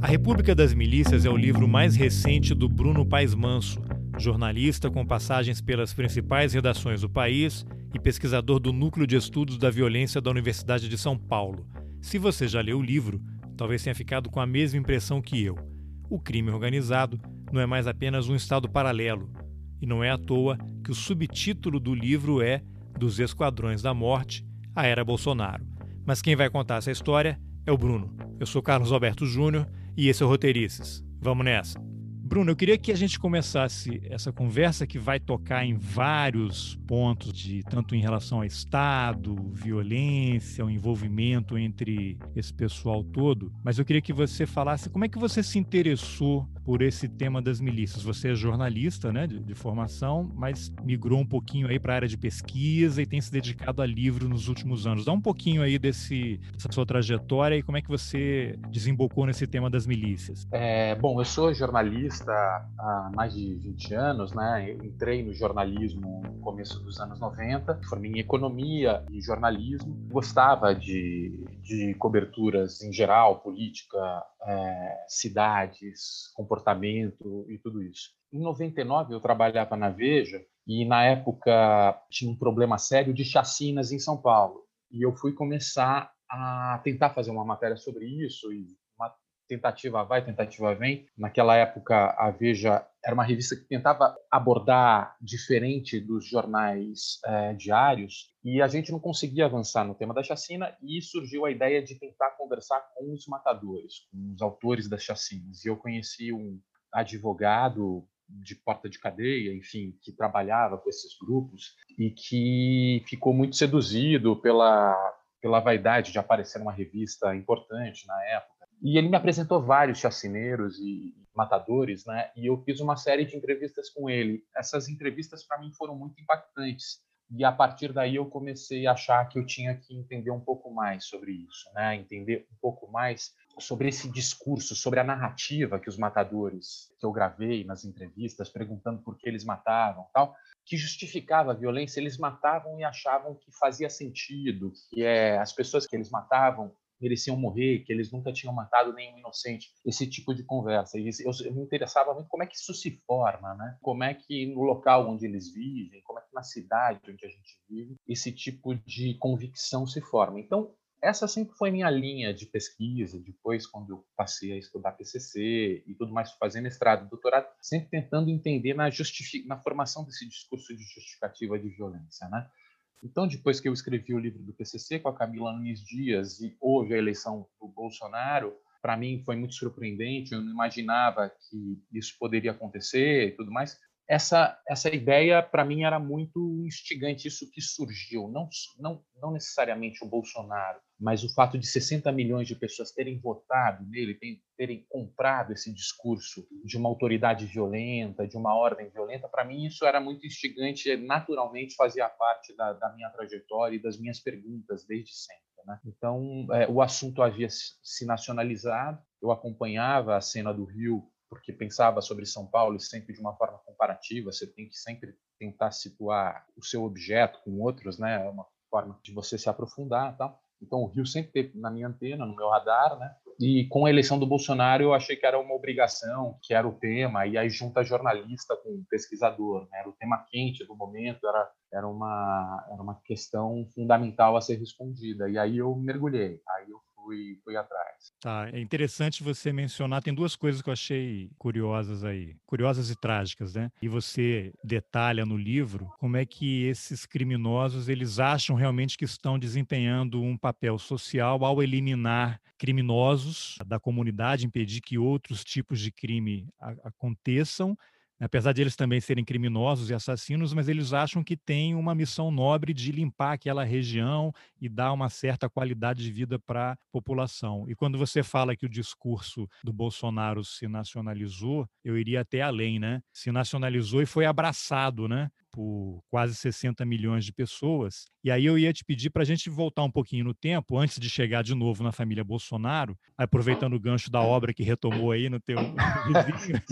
A República das Milícias é o livro mais recente do Bruno Paes Manso, jornalista com passagens pelas principais redações do país e pesquisador do Núcleo de Estudos da Violência da Universidade de São Paulo. Se você já leu o livro, talvez tenha ficado com a mesma impressão que eu. O crime organizado não é mais apenas um estado paralelo, e não é à toa que o subtítulo do livro é Dos Esquadrões da Morte, a Era Bolsonaro. Mas quem vai contar essa história é o Bruno. Eu sou Carlos Alberto Júnior e esse é o Roteirices. Vamos nessa! Bruno, eu queria que a gente começasse essa conversa que vai tocar em vários pontos de tanto em relação ao Estado, violência, o envolvimento entre esse pessoal todo, mas eu queria que você falasse como é que você se interessou por esse tema das milícias. Você é jornalista, né, de, de formação, mas migrou um pouquinho aí para a área de pesquisa e tem se dedicado a livro nos últimos anos. Dá um pouquinho aí desse, dessa sua trajetória e como é que você desembocou nesse tema das milícias. É, bom, eu sou jornalista há mais de 20 anos, né? Entrei no jornalismo no começo dos anos 90, formei em economia e jornalismo. Gostava de, de coberturas em geral, política, é, cidades, comportamento e tudo isso. Em 99 eu trabalhava na Veja e na época tinha um problema sério de chacinas em São Paulo. E eu fui começar a tentar fazer uma matéria sobre isso e tentativa vai, tentativa vem. Naquela época a Veja era uma revista que tentava abordar diferente dos jornais é, diários e a gente não conseguia avançar no tema da chacina e surgiu a ideia de tentar conversar com os matadores, com os autores das chacinas. E eu conheci um advogado de porta de cadeia, enfim, que trabalhava com esses grupos e que ficou muito seduzido pela pela vaidade de aparecer numa revista importante na época e ele me apresentou vários chacineiros e matadores, né? E eu fiz uma série de entrevistas com ele. Essas entrevistas para mim foram muito impactantes. E a partir daí eu comecei a achar que eu tinha que entender um pouco mais sobre isso, né? Entender um pouco mais sobre esse discurso, sobre a narrativa que os matadores que eu gravei nas entrevistas, perguntando por que eles matavam, tal, que justificava a violência, eles matavam e achavam que fazia sentido, que é as pessoas que eles matavam mereciam morrer, que eles nunca tinham matado nenhum inocente, esse tipo de conversa. E eu, eu me interessava muito como é que isso se forma, né? Como é que no local onde eles vivem, como é que na cidade onde a gente vive, esse tipo de convicção se forma. Então, essa sempre foi minha linha de pesquisa. Depois, quando eu passei a estudar PCC e tudo mais, fazendo mestrado, doutorado, sempre tentando entender na, na formação desse discurso de justificativa de violência, né? Então, depois que eu escrevi o livro do PCC com a Camila Nunes Dias e houve a eleição do Bolsonaro, para mim foi muito surpreendente, eu não imaginava que isso poderia acontecer e tudo mais essa essa ideia para mim era muito instigante isso que surgiu não não não necessariamente o Bolsonaro mas o fato de 60 milhões de pessoas terem votado nele terem, comprado esse discurso de uma autoridade violenta de uma ordem violenta para mim isso era muito instigante naturalmente fazia parte da, da minha trajetória e das minhas perguntas desde sempre né? então é, o assunto havia se nacionalizado eu acompanhava a cena do Rio porque pensava sobre São Paulo sempre de uma forma comparativa, você tem que sempre tentar situar o seu objeto com outros, né? É uma forma de você se aprofundar, tal. Então o Rio sempre na minha antena, no meu radar, né? E com a eleição do Bolsonaro eu achei que era uma obrigação, que era o tema, e aí junta jornalista com pesquisador, né? Era o tema quente do momento, era era uma era uma questão fundamental a ser respondida. E aí eu mergulhei, aí eu fui, fui atrás. Tá, é interessante você mencionar, tem duas coisas que eu achei curiosas aí, curiosas e trágicas, né? E você detalha no livro como é que esses criminosos, eles acham realmente que estão desempenhando um papel social ao eliminar criminosos da comunidade, impedir que outros tipos de crime aconteçam, apesar de eles também serem criminosos e assassinos, mas eles acham que tem uma missão nobre de limpar aquela região e dar uma certa qualidade de vida para a população. E quando você fala que o discurso do Bolsonaro se nacionalizou, eu iria até além, né? Se nacionalizou e foi abraçado, né? Por quase 60 milhões de pessoas. E aí eu ia te pedir para a gente voltar um pouquinho no tempo, antes de chegar de novo na família Bolsonaro, aproveitando o gancho da obra que retomou aí no teu vizinho,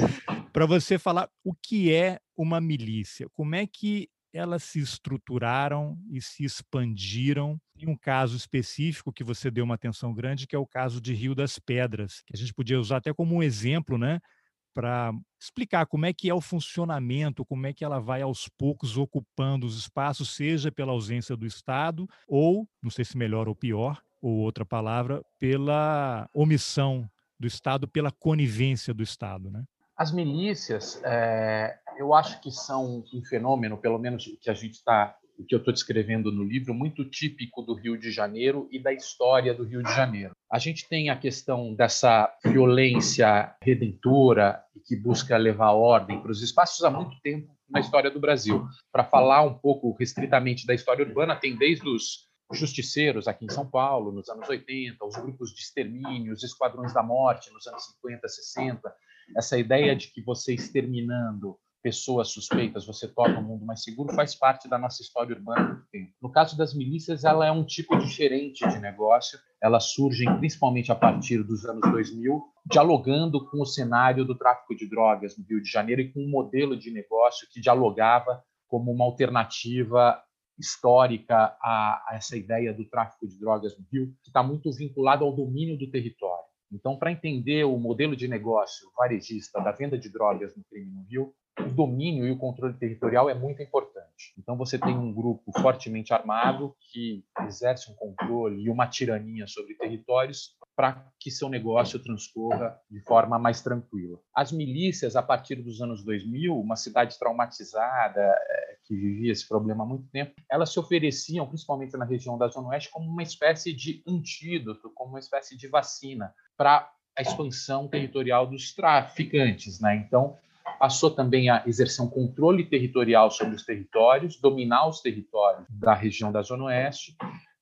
para você falar o que é uma milícia, como é que elas se estruturaram e se expandiram. Em um caso específico que você deu uma atenção grande, que é o caso de Rio das Pedras, que a gente podia usar até como um exemplo, né, para explicar como é que é o funcionamento, como é que ela vai aos poucos ocupando os espaços, seja pela ausência do Estado ou, não sei se melhor ou pior, ou outra palavra, pela omissão do Estado, pela conivência do Estado, né? As milícias, é, eu acho que são um fenômeno, pelo menos que a gente está o que eu estou descrevendo no livro, muito típico do Rio de Janeiro e da história do Rio de Janeiro. A gente tem a questão dessa violência redentora que busca levar ordem para os espaços há muito tempo na história do Brasil. Para falar um pouco restritamente da história urbana, tem desde os justiceiros aqui em São Paulo, nos anos 80, os grupos de extermínio, os esquadrões da morte nos anos 50, 60, essa ideia de que você exterminando pessoas suspeitas, você torna o mundo mais seguro, faz parte da nossa história urbana muito tempo. No caso das milícias, ela é um tipo diferente de negócio. Elas surgem principalmente a partir dos anos 2000, dialogando com o cenário do tráfico de drogas no Rio de Janeiro e com um modelo de negócio que dialogava como uma alternativa histórica a, a essa ideia do tráfico de drogas no Rio, que está muito vinculado ao domínio do território. Então, para entender o modelo de negócio varejista da venda de drogas no crime no Rio, o domínio e o controle territorial é muito importante. Então, você tem um grupo fortemente armado que exerce um controle e uma tirania sobre territórios para que seu negócio transcorra de forma mais tranquila. As milícias, a partir dos anos 2000, uma cidade traumatizada, é, que vivia esse problema há muito tempo, elas se ofereciam, principalmente na região da Zona Oeste, como uma espécie de antídoto, como uma espécie de vacina para a expansão territorial dos traficantes. Né? Então, passou também a exercer um controle territorial sobre os territórios, dominar os territórios da região da Zona Oeste,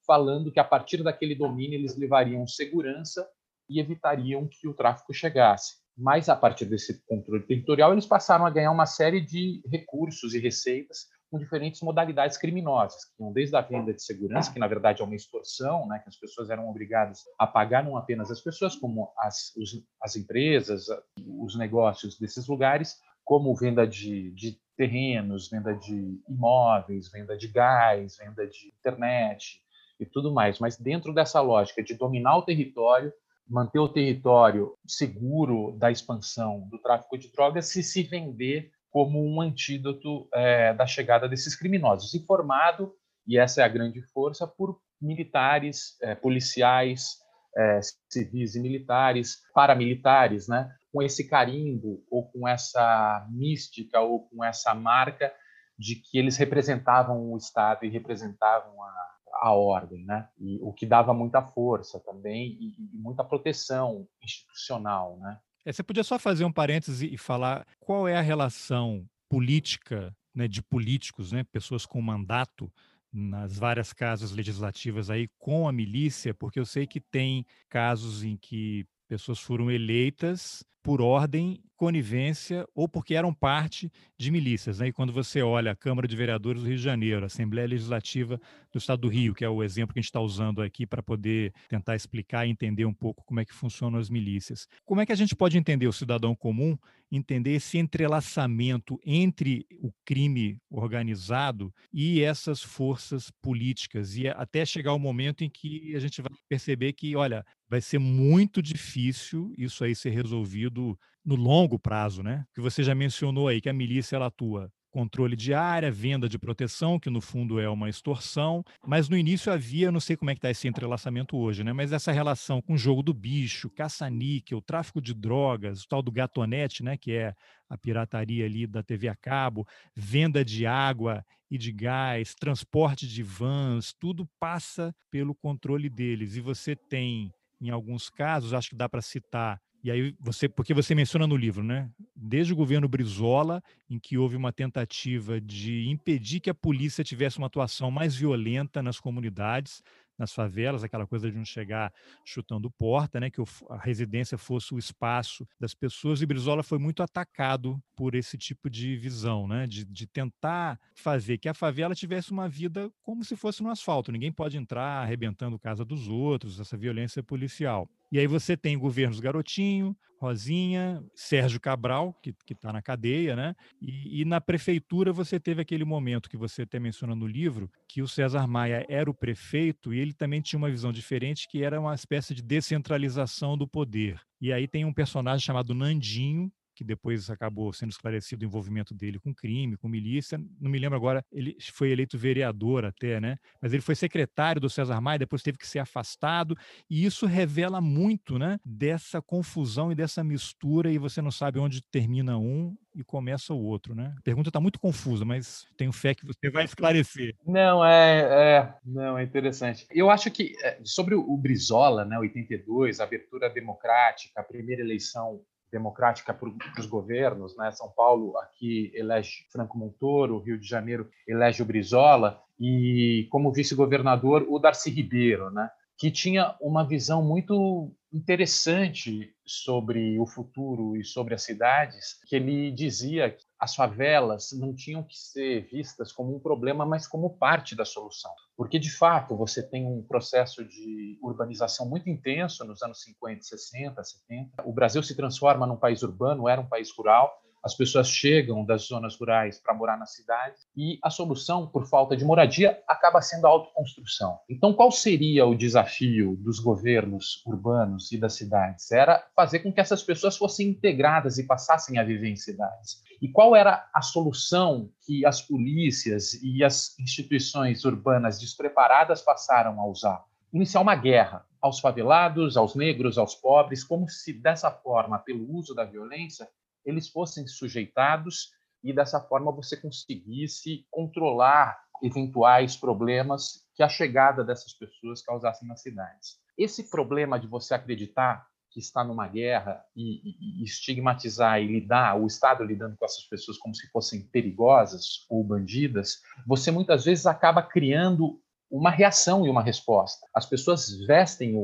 falando que a partir daquele domínio eles levariam segurança e evitariam que o tráfico chegasse. Mas a partir desse controle territorial, eles passaram a ganhar uma série de recursos e receitas com diferentes modalidades criminosas, que iam desde a venda de segurança, que na verdade é uma extorsão, né, que as pessoas eram obrigadas a pagar não apenas as pessoas, como as, os, as empresas, os negócios desses lugares, como venda de, de terrenos, venda de imóveis, venda de gás, venda de internet e tudo mais. Mas dentro dessa lógica de dominar o território, manter o território seguro da expansão do tráfico de drogas e se vender como um antídoto é, da chegada desses criminosos, informado, e essa é a grande força, por militares, é, policiais, é, civis e militares, paramilitares, né? com esse carimbo, ou com essa mística, ou com essa marca de que eles representavam o Estado e representavam a, a ordem, né? E o que dava muita força também e, e muita proteção institucional, né? É, você podia só fazer um parêntese e falar qual é a relação política né, de políticos, né, pessoas com mandato nas várias casas legislativas aí com a milícia, porque eu sei que tem casos em que pessoas foram eleitas por ordem, conivência ou porque eram parte de milícias. Né? E quando você olha a Câmara de Vereadores do Rio de Janeiro, a Assembleia Legislativa do Estado do Rio, que é o exemplo que a gente está usando aqui para poder tentar explicar e entender um pouco como é que funcionam as milícias. Como é que a gente pode entender o cidadão comum, entender esse entrelaçamento entre o crime organizado e essas forças políticas, e até chegar o momento em que a gente vai perceber que, olha, vai ser muito difícil isso aí ser resolvido no longo prazo, né? Que você já mencionou aí que a milícia ela atua controle de área, venda de proteção, que no fundo é uma extorsão, mas no início havia, não sei como é que está esse entrelaçamento hoje, né? Mas essa relação com o jogo do bicho, caça-níquel, tráfico de drogas, o tal do gatonete, né? Que é a pirataria ali da TV a cabo, venda de água e de gás, transporte de vans, tudo passa pelo controle deles. E você tem em alguns casos, acho que dá para citar, e aí você, porque você menciona no livro, né? desde o governo Brizola, em que houve uma tentativa de impedir que a polícia tivesse uma atuação mais violenta nas comunidades, nas favelas, aquela coisa de não chegar chutando porta, né, que a residência fosse o espaço das pessoas, e Brizola foi muito atacado por esse tipo de visão, né, de, de tentar fazer que a favela tivesse uma vida como se fosse no asfalto, ninguém pode entrar arrebentando casa dos outros, essa violência policial. E aí você tem governos Garotinho, Rosinha, Sérgio Cabral, que está na cadeia, né? E, e, na prefeitura você teve aquele momento que você até menciona no livro, que o César Maia era o prefeito e ele também tinha uma visão diferente, que era uma espécie de descentralização do poder. E aí tem um personagem chamado Nandinho, que depois acabou sendo esclarecido o envolvimento dele com crime, com milícia. Não me lembro agora, ele foi eleito vereador até, né? Mas ele foi secretário do César Maia, depois teve que ser afastado, e isso revela muito, né, dessa confusão e dessa mistura e você não sabe onde termina um e começa o outro, né? A pergunta está muito confusa, mas tenho fé que você vai esclarecer. Não, é, é, não, é interessante. Eu acho que é, sobre o Brizola, né, 82, a abertura democrática, a primeira eleição democrática para os governos, né? São Paulo aqui elege Franco Montoro, Rio de Janeiro elege o Brizola e como vice-governador o Darcy Ribeiro, né? Que tinha uma visão muito interessante sobre o futuro e sobre as cidades, que ele dizia que as favelas não tinham que ser vistas como um problema, mas como parte da solução. Porque, de fato, você tem um processo de urbanização muito intenso nos anos 50, 60, 70. O Brasil se transforma num país urbano, era um país rural, as pessoas chegam das zonas rurais para morar na cidade e a solução, por falta de moradia, acaba sendo a autoconstrução. Então, qual seria o desafio dos governos urbanos e das cidades? Era fazer com que essas pessoas fossem integradas e passassem a viver em cidades. E qual era a solução que as polícias e as instituições urbanas despreparadas passaram a usar? Iniciar uma guerra aos favelados, aos negros, aos pobres, como se dessa forma, pelo uso da violência, eles fossem sujeitados e dessa forma você conseguisse controlar eventuais problemas que a chegada dessas pessoas causassem nas cidades. Esse problema de você acreditar que está numa guerra e, e, estigmatizar e lidar, o Estado lidando com essas pessoas como se fossem perigosas ou bandidas, você muitas vezes acaba criando uma reação e uma resposta. As pessoas vestem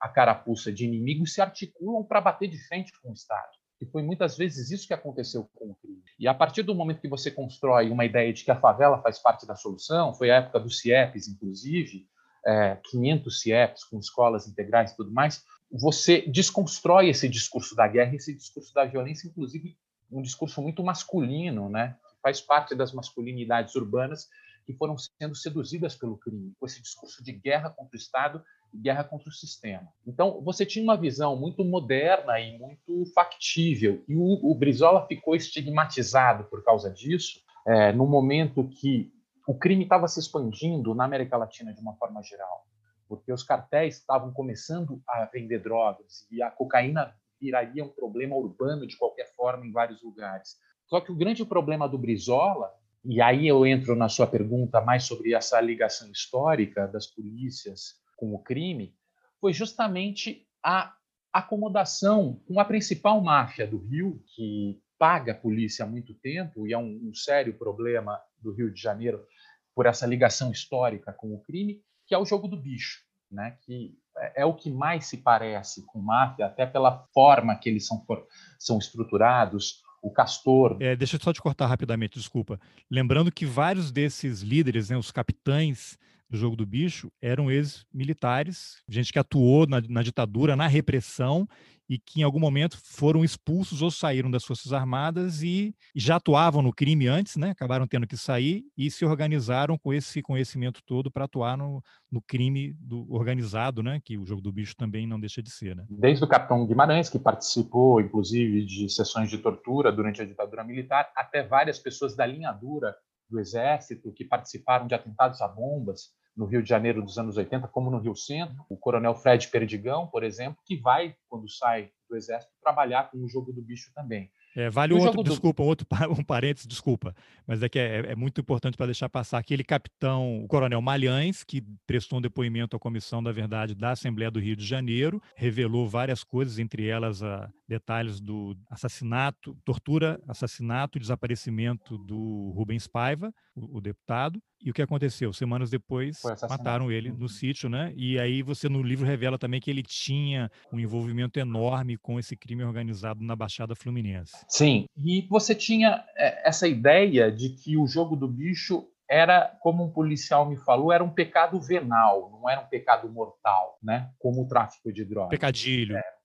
a carapuça de inimigo e se articulam para bater de frente com o Estado. E foi muitas vezes isso que aconteceu com o crime. E a partir do momento que você constrói uma ideia de que a favela faz parte da solução, foi a época dos CIEPs, inclusive, é, 500 CIEPs com escolas integrais e tudo mais, você desconstrói esse discurso da guerra, esse discurso da violência, inclusive um discurso muito masculino, né? faz parte das masculinidades urbanas que foram sendo seduzidas pelo crime, com esse discurso de guerra contra o Estado guerra contra o sistema. Então, você tinha uma visão muito moderna e muito factível, e o, o Brizola ficou estigmatizado por causa disso, é, no momento que o crime estava se expandindo na América Latina de uma forma geral, porque os cartéis estavam começando a vender drogas e a cocaína viraria um problema urbano de qualquer forma em vários lugares. Só que o grande problema do Brizola e aí eu entro na sua pergunta mais sobre essa ligação histórica das polícias com o crime foi justamente a acomodação com a principal máfia do Rio, que paga a polícia há muito tempo e é um, um sério problema do Rio de Janeiro por essa ligação histórica com o crime, que é o jogo do bicho, né? que é, é o que mais se parece com máfia, até pela forma que eles são, são estruturados, o Castor. É, deixa eu só te cortar rapidamente, desculpa. Lembrando que vários desses líderes, né, os capitães do jogo do bicho eram ex-militares, gente que atuou na, na, ditadura, na repressão e que em algum momento foram expulsos ou saíram das Forças Armadas e, e já atuavam no crime antes, né? acabaram tendo que sair e se organizaram com esse conhecimento todo para atuar no, no crime do, organizado, né? que o jogo do bicho também não deixa de ser. Né? Desde o capitão Guimarães, que participou, inclusive, de sessões de tortura durante a ditadura militar, até várias pessoas da linha dura do Exército que participaram de atentados a bombas, no Rio de Janeiro dos anos 80, como no Rio Centro. O coronel Fred Perdigão, por exemplo, que vai, quando sai do Exército, trabalhar com o jogo do bicho também. É, vale um outro, desculpa, um outro um parênteses, desculpa, mas é que é, é muito importante para deixar passar aquele capitão, o coronel Malhães, que prestou um depoimento à Comissão da Verdade da Assembleia do Rio de Janeiro, revelou várias coisas, entre elas a, detalhes do assassinato, tortura, assassinato e desaparecimento do Rubens Paiva, o, o deputado, e o que aconteceu? Semanas depois, mataram ele no uhum. sítio, né? E aí você no livro revela também que ele tinha um envolvimento enorme com esse crime organizado na Baixada Fluminense. Sim, e você tinha é, essa ideia de que o jogo do bicho era, como um policial me falou, era um pecado venal, não era um pecado mortal, né? Como o tráfico de drogas. Pecadilho. É.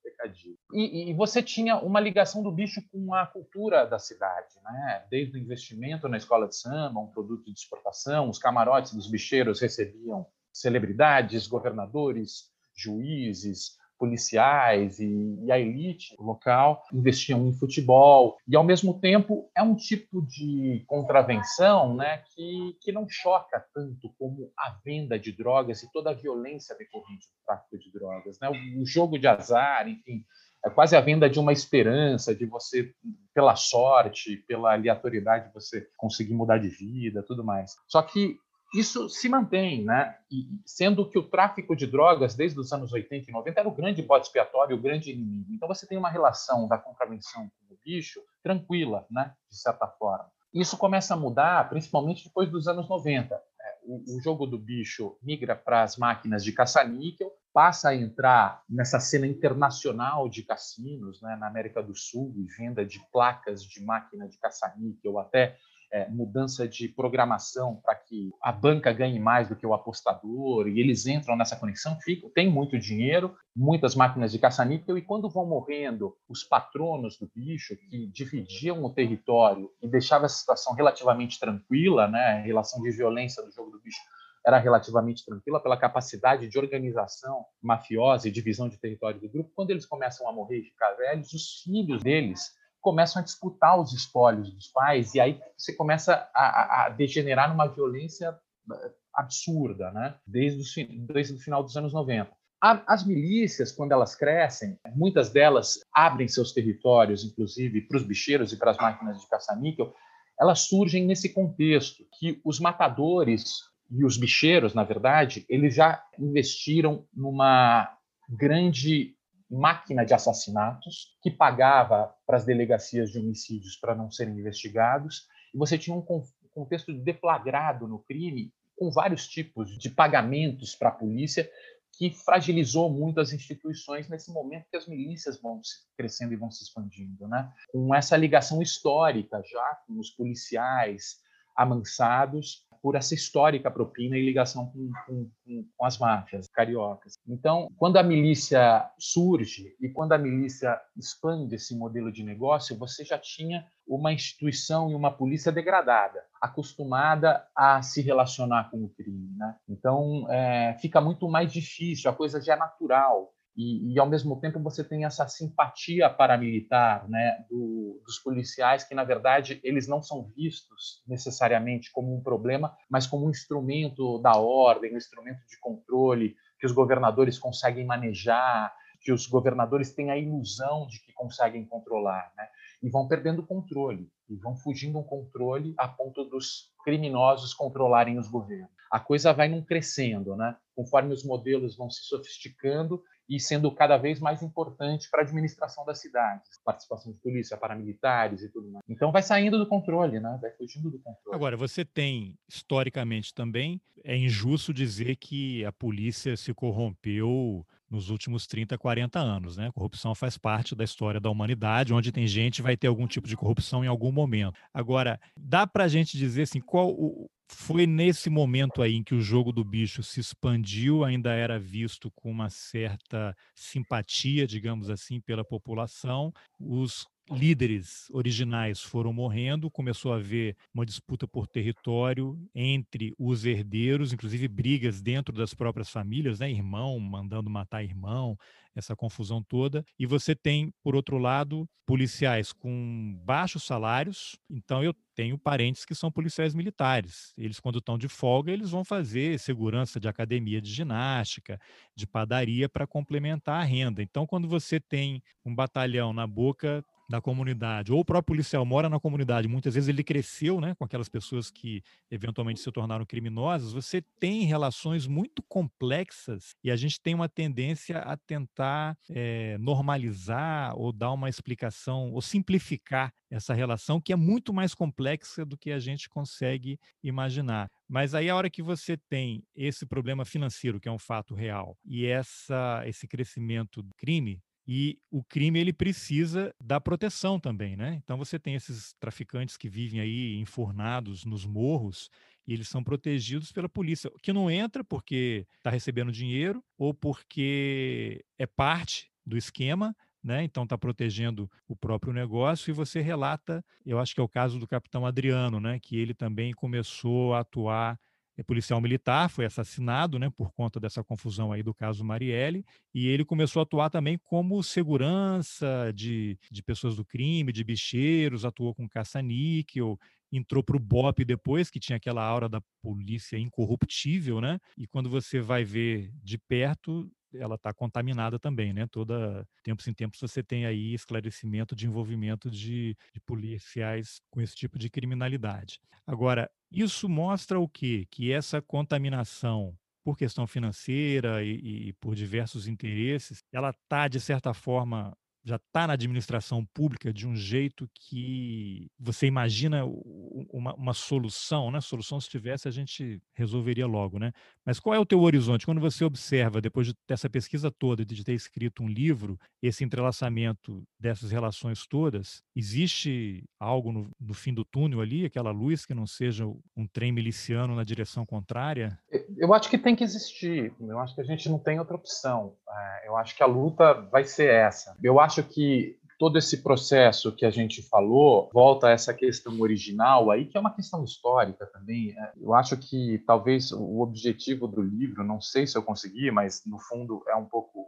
E, e, você tinha uma ligação do bicho com a cultura da cidade, né? Desde o investimento na escola de samba, um produto de exportação, os camarotes dos bicheiros recebiam celebridades, governadores, juízes, policiais e, e, a elite local investiam em futebol e ao mesmo tempo é um tipo de contravenção né, que, que não choca tanto como a venda de drogas e toda a violência decorrente do tráfico de drogas né? o, o jogo de azar enfim é quase a venda de uma esperança de você pela sorte pela aleatoriedade você conseguir mudar de vida tudo mais só que isso se mantém, né? E, sendo que o tráfico de drogas, desde os anos 80 e 90, era o grande bode expiatório, o grande inimigo. Então você tem uma relação da contravenção com o bicho tranquila, né? De certa forma. Isso começa a mudar, principalmente depois dos anos 90. É, o, o jogo do bicho migra para as máquinas de caça-níquel, passa a entrar nessa cena internacional de cassinos, né? Na América do Sul, e venda de placas de máquina de caça-níquel até é, mudança de programação para que a banca ganhe mais do que o apostador, e eles entram nessa conexão, ficam, tem muito dinheiro, muitas máquinas de caça-níquel, e quando vão morrendo os patronos do bicho, que dividiam o território e deixavam a situação relativamente tranquila, né, a relação de violência do jogo do bicho era relativamente tranquila pela capacidade de organização mafiosa e divisão de território do grupo. Quando eles começam a morrer e ficar velhos, os filhos deles começam a disputar os espólios dos pais e aí você começa a, a degenerar numa violência eh, absurda, né? Desde o, desde o final dos anos 90. As milícias, quando elas crescem, muitas delas abrem seus territórios, inclusive para os bicheiros e para as máquinas de caça-níquel, elas surgem nesse contexto que os matadores e os bicheiros, na verdade, eles já investiram numa grande máquina de assassinatos que pagava para as delegacias de homicídios para não serem investigados, e você tinha um contexto deflagrado no crime com vários tipos de pagamentos para a polícia que fragilizou muito as instituições nesse momento que as milícias vão crescendo e vão se expandindo, né? Com essa ligação histórica já com os policiais amansados por essa histórica propina e ligação com, com, com, as máfias cariocas. Então, quando a milícia surge e quando a milícia expande esse modelo de negócio, você já tinha uma instituição e uma polícia degradada, acostumada a se relacionar com o crime. Né? Então, é, fica muito mais difícil, a coisa já é natural e, e, ao mesmo tempo você tem essa simpatia paramilitar né, do, dos policiais que na verdade eles não são vistos necessariamente como um problema, mas como um instrumento da ordem, um instrumento de controle que os governadores conseguem manejar, que os governadores têm a ilusão de que conseguem controlar, né? E vão perdendo controle e vão fugindo um controle a ponto dos criminosos controlarem os governos. A coisa vai num crescendo, né? Conforme os modelos vão se sofisticando e sendo cada vez mais importante para a administração das cidades, participação de polícia, paramilitares e tudo mais. Então vai saindo do controle, né? Vai fugindo do controle. Agora, você tem, historicamente também, é injusto dizer que a polícia se corrompeu nos últimos 30, 40 anos, né? Corrupção faz parte da história da humanidade, onde tem gente vai ter algum tipo de corrupção em algum momento. Agora, dá para a gente dizer assim, qual o, foi nesse momento aí em que o jogo do bicho se expandiu, ainda era visto com uma certa simpatia, digamos assim, pela população. Os líderes originais foram morrendo, começou a haver uma disputa por território entre os herdeiros, inclusive brigas dentro das próprias famílias, né? Irmão mandando matar irmão, essa confusão toda. E você tem, por outro lado, policiais com baixos salários. Então eu tenho parentes que são policiais militares. Eles, quando estão de folga, eles vão fazer segurança de academia de ginástica, de padaria para complementar a renda. Então, quando você tem um batalhão na boca da comunidade, ou o próprio policial mora na comunidade, muitas vezes ele cresceu né, com aquelas pessoas que eventualmente se tornaram criminosas, você tem relações muito complexas e a gente tem uma tendência a tentar é, normalizar ou dar uma explicação ou simplificar essa relação que é muito mais complexa do que a gente consegue imaginar. Mas aí a hora que você tem esse problema financeiro, que é um fato real, e essa, esse crescimento do crime, e o crime ele precisa da proteção também, né? Então você tem esses traficantes que vivem aí enfurnados nos morros e eles são protegidos pela polícia, que não entra porque está recebendo dinheiro ou porque é parte do esquema, né? Então está protegendo o próprio negócio e você relata, eu acho que é o caso do capitão Adriano, né? Que ele também começou a atuar policial militar, foi assassinado, né, por conta dessa confusão aí do caso Marielle, e ele começou a atuar também como segurança de, de pessoas do crime, de bicheiros, atuou com caça-níquel, entrou para o BOP depois, que tinha aquela aura da polícia incorruptível, né? E quando você vai ver de perto, ela está contaminada também, né? Toda tempos em tempos você tem aí esclarecimento de envolvimento de, de policiais com esse tipo de criminalidade. Agora, isso mostra o quê? Que essa contaminação por questão financeira e, e por diversos interesses, ela está, de certa forma, já está na administração pública de um jeito que você imagina uma, uma, solução, né? Solução se tivesse a gente resolveria logo, né? Mas qual é o teu horizonte quando você observa depois de, dessa pesquisa toda de ter escrito um livro, esse entrelaçamento dessas relações todas, existe algo no, no fim do túnel ali, aquela luz que não seja um trem miliciano na direção contrária? Eu acho que tem que existir. Eu acho que a gente não tem outra opção. É, eu acho que a luta vai ser essa. Eu acho que todo esse processo que a gente falou volta a essa questão original aí, que é uma questão histórica também. É, eu acho que talvez o objetivo do livro, não sei se eu consegui, mas no fundo é um pouco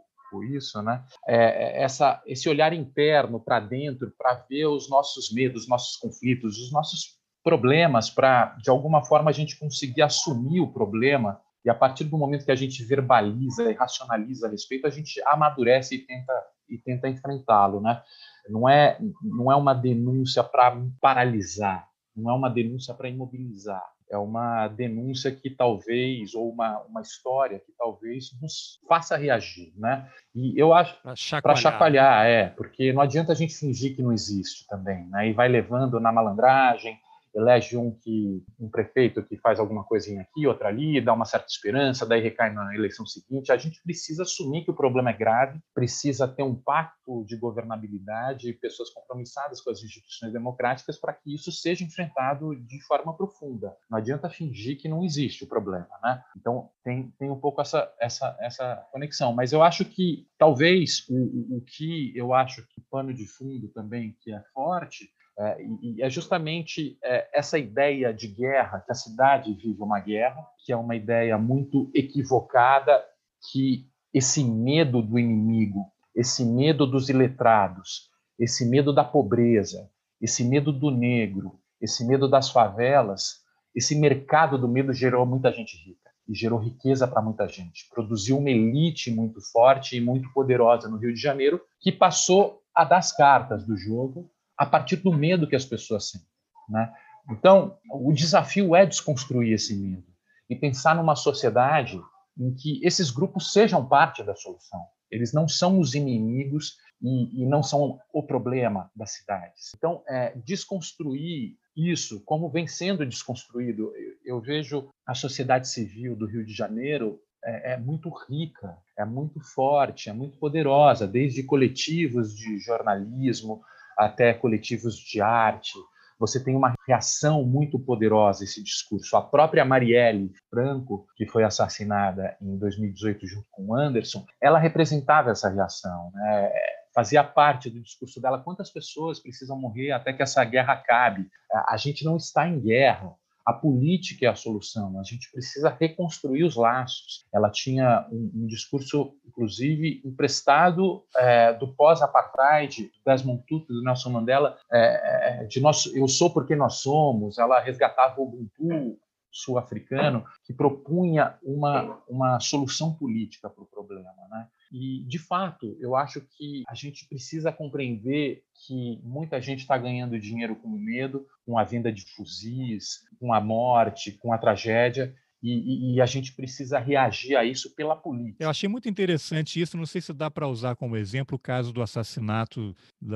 isso, né? É, é essa, esse olhar interno para dentro, para ver os nossos medos, os nossos conflitos, os nossos problemas, para de alguma forma a gente conseguir assumir o problema e a partir do momento que a gente verbaliza e racionaliza a respeito, a gente amadurece e tenta e tenta enfrentá-lo, né? Não é não é uma denúncia para paralisar, não é uma denúncia para imobilizar, é uma denúncia que talvez ou uma, uma história que talvez nos faça reagir, né? E eu acho para chacoalhar. chacoalhar, é, porque não adianta a gente fingir que não existe também, né? E vai levando na malandragem, elege um que um prefeito que faz alguma coisinha aqui, outra ali, dá uma certa esperança, daí recai na eleição seguinte. A gente precisa assumir que o problema é grave, precisa ter um pacto de governabilidade, pessoas compromissadas com as instituições democráticas para que isso seja enfrentado de forma profunda. Não adianta fingir que não existe o problema, né? Então tem, tem um pouco essa essa essa conexão, mas eu acho que talvez o, o, que eu acho que pano de fundo também que é forte é, e, é justamente é, essa ideia de guerra, que a cidade vive uma guerra, que é uma ideia muito equivocada, que esse medo do inimigo, esse medo dos iletrados, esse medo da pobreza, esse medo do negro, esse medo das favelas, esse mercado do medo gerou muita gente rica e gerou riqueza para muita gente. Produziu uma elite muito forte e muito poderosa no Rio de Janeiro que passou a dar as cartas do jogo a partir do medo que as pessoas sentem. Né? Então, o desafio é desconstruir esse medo e pensar numa sociedade em que esses grupos sejam parte da solução. Eles não são os inimigos e, e não são o problema das cidades. Então, é, desconstruir isso, como vem sendo desconstruído, eu, eu, vejo a sociedade civil do Rio de Janeiro é, é muito rica, é muito forte, é muito poderosa, desde coletivos de jornalismo, até coletivos de arte. Você tem uma reação muito poderosa a esse discurso. A própria Marielle Franco, que foi assassinada em 2018 junto com Anderson, ela representava essa reação. Né? Fazia parte do discurso dela. Quantas pessoas precisam morrer até que essa guerra acabe? A gente não está em guerra a política é a solução, a gente precisa reconstruir os laços. Ela tinha um, um discurso, inclusive, emprestado é, do pós-apartheid, Desmond Tutu, do Nelson Mandela, é, é, de nós, eu sou porque nós somos. Ela resgatava o Ubuntu sul-africano, que propunha uma, uma solução política para o problema. Né? E, de fato, eu acho que a gente precisa compreender que muita gente está ganhando dinheiro com medo, com a venda de fuzis, com a morte, com a tragédia, e, e, a gente precisa reagir a isso pela política. Eu achei muito interessante isso. Não sei se dá para usar como exemplo o caso do assassinato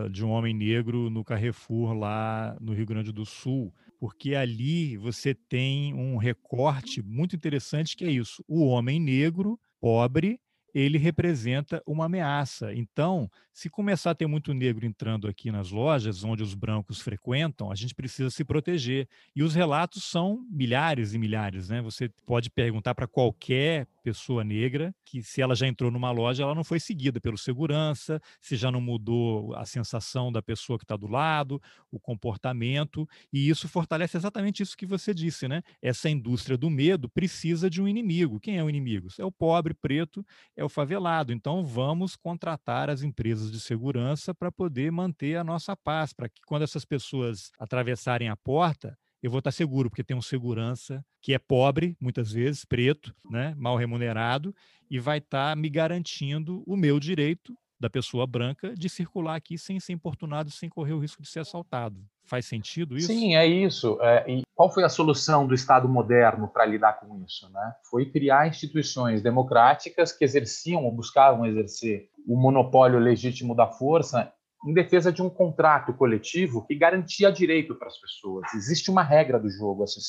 de um homem negro no Carrefour, lá no Rio Grande do Sul, porque ali você tem um recorte muito interessante que é isso: o homem negro, pobre, ele representa uma ameaça. Então, se começar a ter muito negro entrando aqui nas lojas onde os brancos frequentam, a gente precisa se proteger. E os relatos são milhares e milhares, né? Você pode perguntar para qualquer pessoa negra que se ela já entrou numa loja, ela não foi seguida pelo segurança, se já não mudou a sensação da pessoa que está do lado, o comportamento, e isso fortalece exatamente isso que você disse, né? Essa indústria do medo precisa de um inimigo. Quem é o inimigo? É o pobre, preto, é o favelado. Então vamos contratar as empresas de segurança para poder manter a nossa paz, para que quando essas pessoas atravessarem a porta, eu vou estar seguro, porque tem um segurança que é pobre, muitas vezes, preto, né, mal remunerado, e vai estar me garantindo o meu direito da pessoa branca de circular aqui sem ser importunado, sem correr o risco de ser assaltado. Faz sentido isso? Sim, é isso. É, e qual foi a solução do Estado moderno para lidar com isso? Né? Foi criar instituições democráticas que exerciam ou buscavam exercer o monopólio legítimo da força em defesa de um contrato coletivo que garantia direito para as pessoas. Existe uma regra do jogo a ser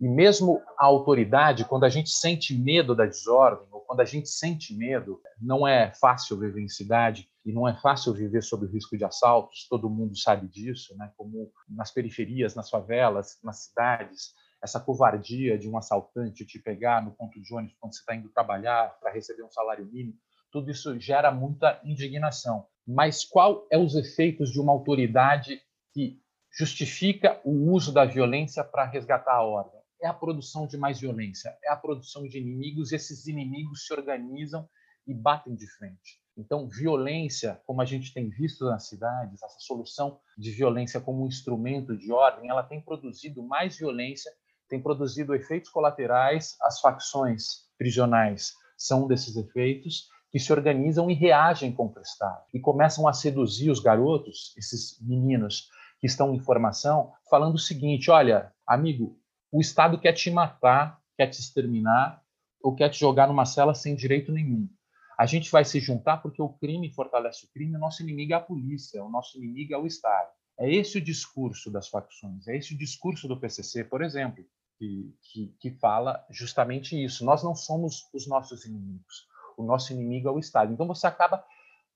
E mesmo a autoridade, quando a gente sente medo da desordem, ou quando a gente sente medo, não é fácil viver em cidade e não é fácil viver sob o risco de assaltos, todo mundo sabe disso, né? como nas periferias, nas favelas, nas cidades, essa covardia de um assaltante te pegar no ponto de ônibus quando você está indo trabalhar para receber um salário mínimo, tudo isso gera muita indignação. Mas qual é os efeitos de uma autoridade que justifica o uso da violência para resgatar a ordem? É a produção de mais violência, é a produção de inimigos, e esses inimigos se organizam e batem de frente. Então, violência, como a gente tem visto nas cidades, essa solução de violência como um instrumento de ordem, ela tem produzido mais violência, tem produzido efeitos colaterais, as facções prisionais são um desses efeitos, que se organizam e reagem contra o Estado e começam a seduzir os garotos, esses meninos que estão em formação, falando o seguinte: olha, amigo, o Estado quer te matar, quer te exterminar ou quer te jogar numa cela sem direito nenhum. A gente vai se juntar porque o crime fortalece o crime, o nosso inimigo é a polícia, o nosso inimigo é o Estado. É esse o discurso das facções, é esse o discurso do PCC, por exemplo, que, que, que fala justamente isso. Nós não somos os nossos inimigos o nosso inimigo é o Estado. Então você acaba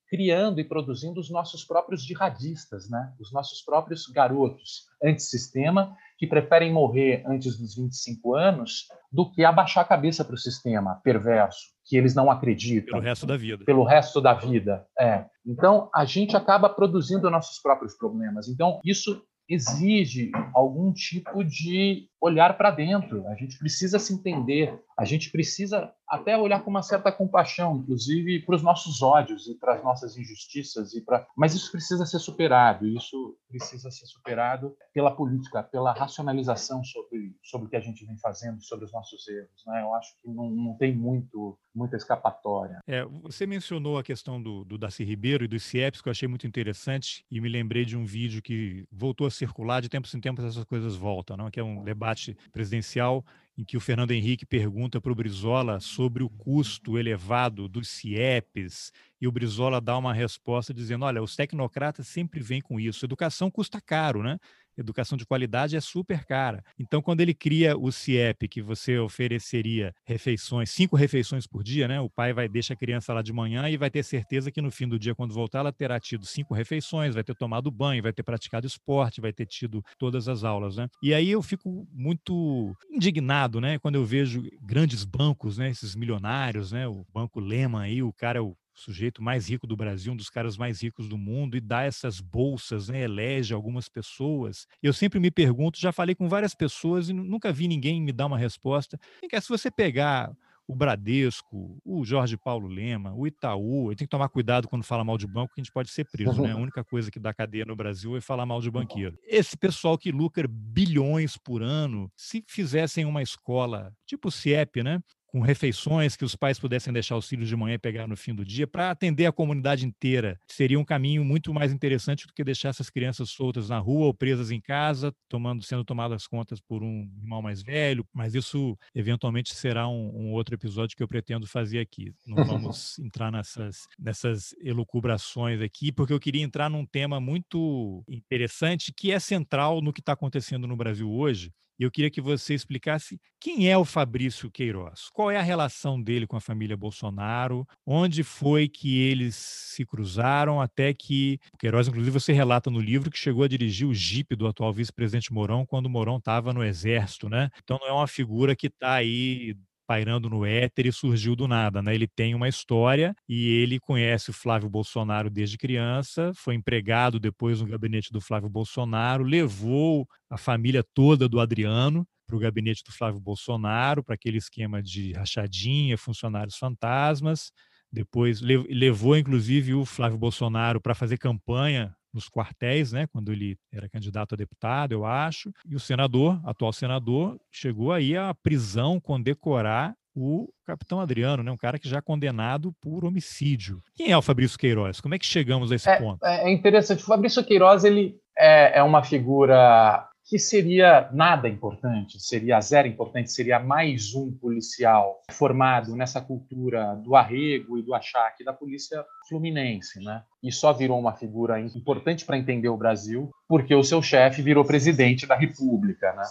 criando e produzindo os nossos próprios jihadistas, né? os nossos próprios garotos antissistema que preferem morrer antes dos 25 anos do que abaixar a cabeça para o sistema perverso, que eles não acreditam. Pelo resto da vida. Pelo resto da vida, é. Então, a gente acaba produzindo nossos próprios problemas. Então, isso exige algum tipo de olhar para dentro. A gente precisa se entender, a gente precisa até olhar com uma certa compaixão, inclusive para os nossos ódios e para as nossas injustiças e para, mas isso precisa ser superado. Isso precisa ser superado pela política, pela racionalização sobre sobre o que a gente vem fazendo, sobre os nossos erros. Né? Eu acho que não, não tem muito muita escapatória. É, você mencionou a questão do, do Darcy Ribeiro e dos CIEPs, que eu achei muito interessante, e me lembrei de um vídeo que voltou a circular, de tempos em tempos essas coisas voltam, não? que é um debate debate presidencial em que o Fernando Henrique pergunta para o Brizola sobre o custo elevado dos CIEPs, e o Brizola dá uma resposta dizendo: olha, os tecnocratas sempre vêm com isso. Educação custa caro, né? Educação de qualidade é super cara. Então, quando ele cria o CIEP, que você ofereceria refeições, cinco refeições por dia, né? O pai vai deixar a criança lá de manhã e vai ter certeza que no fim do dia, quando voltar, ela terá tido cinco refeições, vai ter tomado banho, vai ter praticado esporte, vai ter tido todas as aulas, né? E aí eu fico muito indignado, né? Quando eu vejo grandes bancos, né? Esses milionários, né? O Banco Lehman aí, o cara é o sujeito mais rico do Brasil, um dos caras mais ricos do mundo, e dá essas bolsas, né, elege algumas pessoas. Eu sempre me pergunto, já falei com várias pessoas e nunca vi ninguém me dar uma resposta. Se você pegar o Bradesco, o Jorge Paulo Lema, o Itaú, tem que tomar cuidado quando fala mal de banco, que a gente pode ser preso, né? A única coisa que dá cadeia no Brasil é falar mal de banqueiro. Esse pessoal que lucra bilhões por ano, se fizessem uma escola tipo CIEP, né? Com refeições que os pais pudessem deixar os filhos de manhã e pegar no fim do dia, para atender a comunidade inteira. Seria um caminho muito mais interessante do que deixar essas crianças soltas na rua ou presas em casa, tomando, sendo tomadas contas por um irmão mais velho. Mas isso eventualmente será um, um outro episódio que eu pretendo fazer aqui. Não vamos entrar nessas, nessas elucubrações aqui, porque eu queria entrar num tema muito interessante que é central no que está acontecendo no Brasil hoje e eu queria que você explicasse quem é o Fabrício Queiroz, qual é a relação dele com a família Bolsonaro, onde foi que eles se cruzaram até que. O Queiroz, inclusive, você relata no livro que chegou a dirigir o jipe do atual vice-presidente Mourão quando o Mourão estava no Exército, né? Então não é uma figura que está aí pairando no éter e surgiu do nada, né? Ele tem uma história e ele conhece o Flávio Bolsonaro desde criança, foi empregado depois no gabinete do Flávio Bolsonaro, levou a família toda do Adriano para o gabinete do Flávio Bolsonaro, para aquele esquema de rachadinha, funcionários fantasmas. Depois levou, inclusive, o Flávio Bolsonaro para fazer campanha nos quartéis, né, quando ele era candidato a deputado, eu acho. E o senador, atual senador, chegou aí à prisão condecorar o capitão Adriano, né, um cara que já é condenado por homicídio. Quem é o Fabrício Queiroz? Como é que chegamos a esse é, ponto? É interessante. O Fabrício Queiroz ele é, é uma figura que seria nada importante, seria zero importante, seria mais um policial formado nessa cultura do arrego e do achaque da polícia fluminense, né? E só virou uma figura importante para entender o Brasil porque o seu chefe virou presidente da República, né?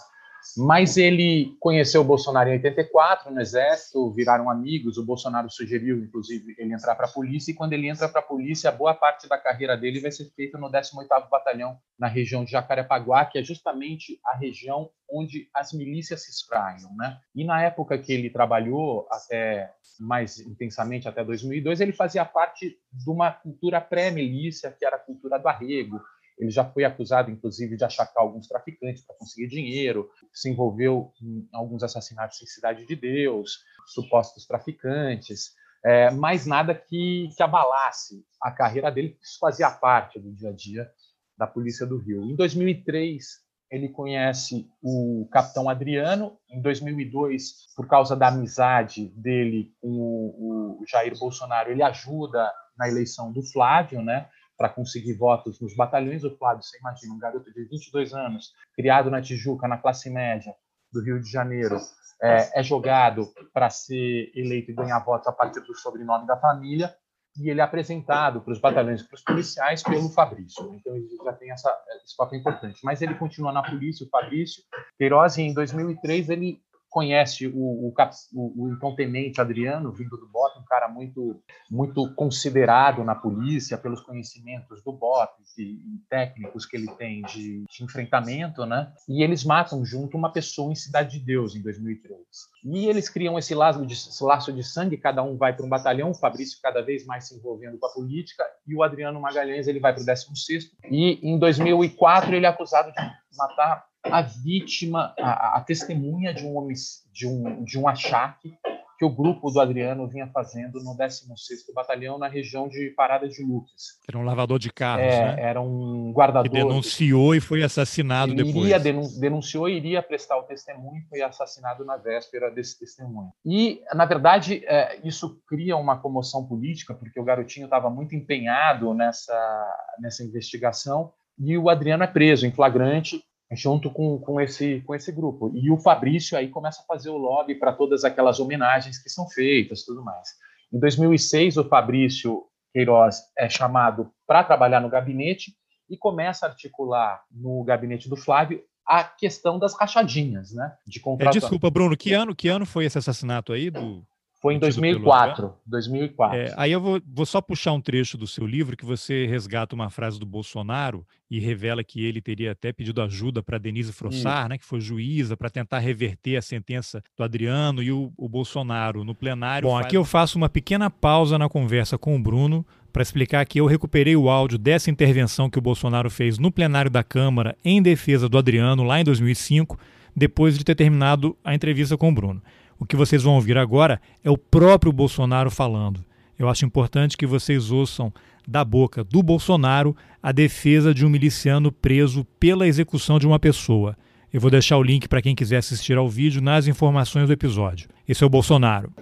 Mas ele conheceu o Bolsonaro em 84 no Exército, viraram amigos. O Bolsonaro sugeriu, inclusive, ele entrar para a polícia. E quando ele entra para a polícia, boa parte da carreira dele vai ser feita no 18º Batalhão, na região de Jacarepaguá, que é justamente a região onde as milícias se espraiam. Né? E na época que ele trabalhou, até mais intensamente, até 2002, ele fazia parte de uma cultura pré-milícia, que era a cultura do arrego, ele já foi acusado, inclusive, de achacar alguns traficantes para conseguir dinheiro, se envolveu em alguns assassinatos em Cidade de Deus, supostos traficantes, é, mas nada que, que abalasse a carreira dele, isso fazia parte do dia a dia da Polícia do Rio. Em 2003, ele conhece o capitão Adriano. Em 2002, por causa da amizade dele com o, o Jair Bolsonaro, ele ajuda na eleição do Flávio, né? Para conseguir votos nos batalhões. O Flávio, você imagina, um garoto de 22 anos, criado na Tijuca, na classe média do Rio de Janeiro, é, é jogado para ser eleito e ganhar votos a partir do sobrenome da família, e ele é apresentado para os batalhões e para os policiais pelo Fabrício. Então, ele já tem essa, esse papel importante. Mas ele continua na polícia, o Fabrício. Queiroz, em 2003, ele conhece o, o, o, o então tenente Adriano, vindo do BOP, um cara muito, muito considerado na polícia pelos conhecimentos do BOP e, técnicos que ele tem de, de, enfrentamento, né? E eles matam junto uma pessoa em Cidade de Deus em 2003. E eles criam esse laço de, esse laço de sangue, cada um vai para um batalhão, o Fabrício cada vez mais se envolvendo com a política, e o Adriano Magalhães ele vai para o 16º. E em 2004 ele é acusado de matar a vítima, a, a testemunha de um, de, um, de um achaque que o grupo do Adriano vinha fazendo no 16º Batalhão na região de Parada de Lucas. Era um lavador de carros, é, né? Era um guardador. Que denunciou e foi assassinado Ele depois. Iria, denunciou e iria prestar o testemunho e foi assassinado na véspera desse testemunho. E, na verdade, é, isso cria uma comoção política, porque o garotinho estava muito empenhado nessa, nessa investigação e o Adriano é preso em flagrante junto com, com, esse, com esse grupo. E o Fabrício aí começa a fazer o lobby para todas aquelas homenagens que são feitas tudo mais. Em 2006, o Fabrício Queiroz é chamado para trabalhar no gabinete e começa a articular no gabinete do Flávio a questão das rachadinhas, né? De contrato. É, desculpa, Bruno, que ano, que ano foi esse assassinato aí do foi em 2004. 2004. É, aí eu vou, vou, só puxar um trecho do seu livro que você resgata uma frase do Bolsonaro e revela que ele teria até pedido ajuda para Denise Frossar, né, que foi juíza, para tentar reverter a sentença do Adriano e o, o Bolsonaro no plenário. Bom, faz... aqui eu faço uma pequena pausa na conversa com o Bruno para explicar que eu recuperei o áudio dessa intervenção que o Bolsonaro fez no plenário da Câmara em defesa do Adriano lá em 2005, depois de ter terminado a entrevista com o Bruno. O que vocês vão ouvir agora é o próprio Bolsonaro falando. Eu acho importante que vocês ouçam da boca do Bolsonaro a defesa de um miliciano preso pela execução de uma pessoa. Eu vou deixar o link para quem quiser assistir ao vídeo nas informações do episódio. Esse é o Bolsonaro.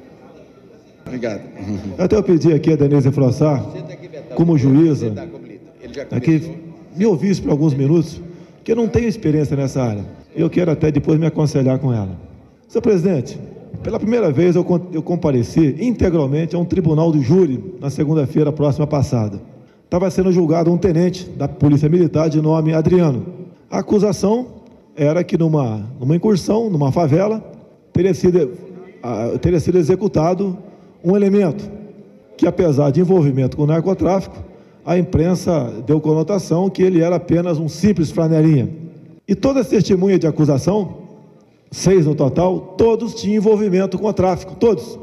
Obrigado. Até eu pedi aqui a Denise Frossar, como juíza, aqui, me ouvisse por alguns minutos, que eu não tenho experiência nessa área. Eu quero até depois me aconselhar com ela. Senhor presidente, pela primeira vez eu, compareci integralmente a um tribunal de júri na segunda-feira próxima passada. Estava sendo julgado um tenente da Polícia Militar de nome Adriano. A acusação era que numa, numa incursão, numa favela, teria sido, teria sido executado um elemento que, apesar de envolvimento com o narcotráfico, a imprensa deu conotação que ele era apenas um simples flanelinha. E todas as testemunhas de acusação, seis no total, todos tinham envolvimento com o tráfico, todos,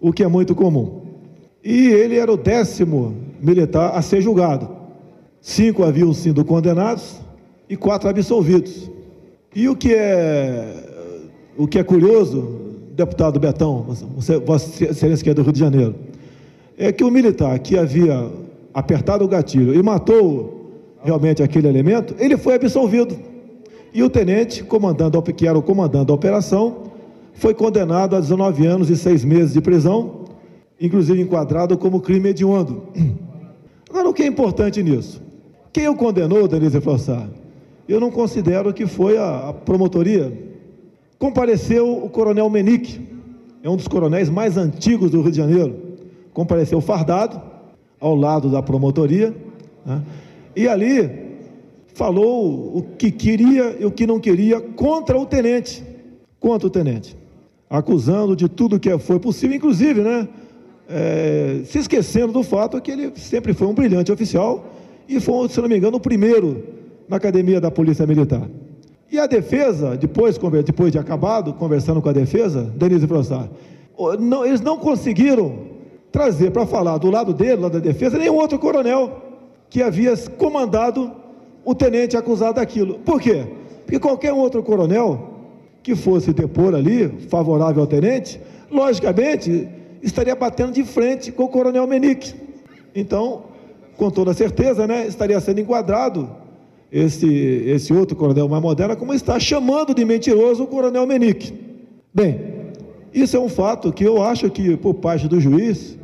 o que é muito comum. E ele era o décimo militar a ser julgado. Cinco haviam sido condenados e quatro absolvidos. E o que é, o que é curioso, deputado Betão, você, Vossa Excelência que é do Rio de Janeiro, é que o militar que havia apertado o gatilho e matou realmente aquele elemento, ele foi absolvido. E o tenente, comandando, que era o comandante da operação, foi condenado a 19 anos e 6 meses de prisão, inclusive enquadrado como crime hediondo. Agora, o que é importante nisso? Quem o condenou, Denise Flossar? Eu não considero que foi a, promotoria. Compareceu o coronel Menique, é um dos coronéis mais antigos do Rio de Janeiro. Compareceu fardado, ao lado da promotoria, né? e ali falou o que queria e o que não queria contra o tenente, contra o tenente, acusando de tudo que foi possível, inclusive, né, é, se esquecendo do fato que ele sempre foi um brilhante oficial e foi, se não me engano, o primeiro na academia da Polícia Militar. E a defesa, depois, depois de acabado, conversando com a defesa, Denise Frossar, não, eles não conseguiram trazer para falar do lado dele, lá da defesa, nenhum outro coronel que havia comandado o tenente acusado daquilo. Por quê? Porque qualquer outro coronel que fosse depor ali, favorável ao tenente, logicamente estaria batendo de frente com o coronel Menique. Então, com toda certeza, né, estaria sendo enquadrado esse, esse outro coronel mais moderno, como está chamando de mentiroso o coronel Menique. Bem, isso é um fato que eu acho que, por parte do juiz,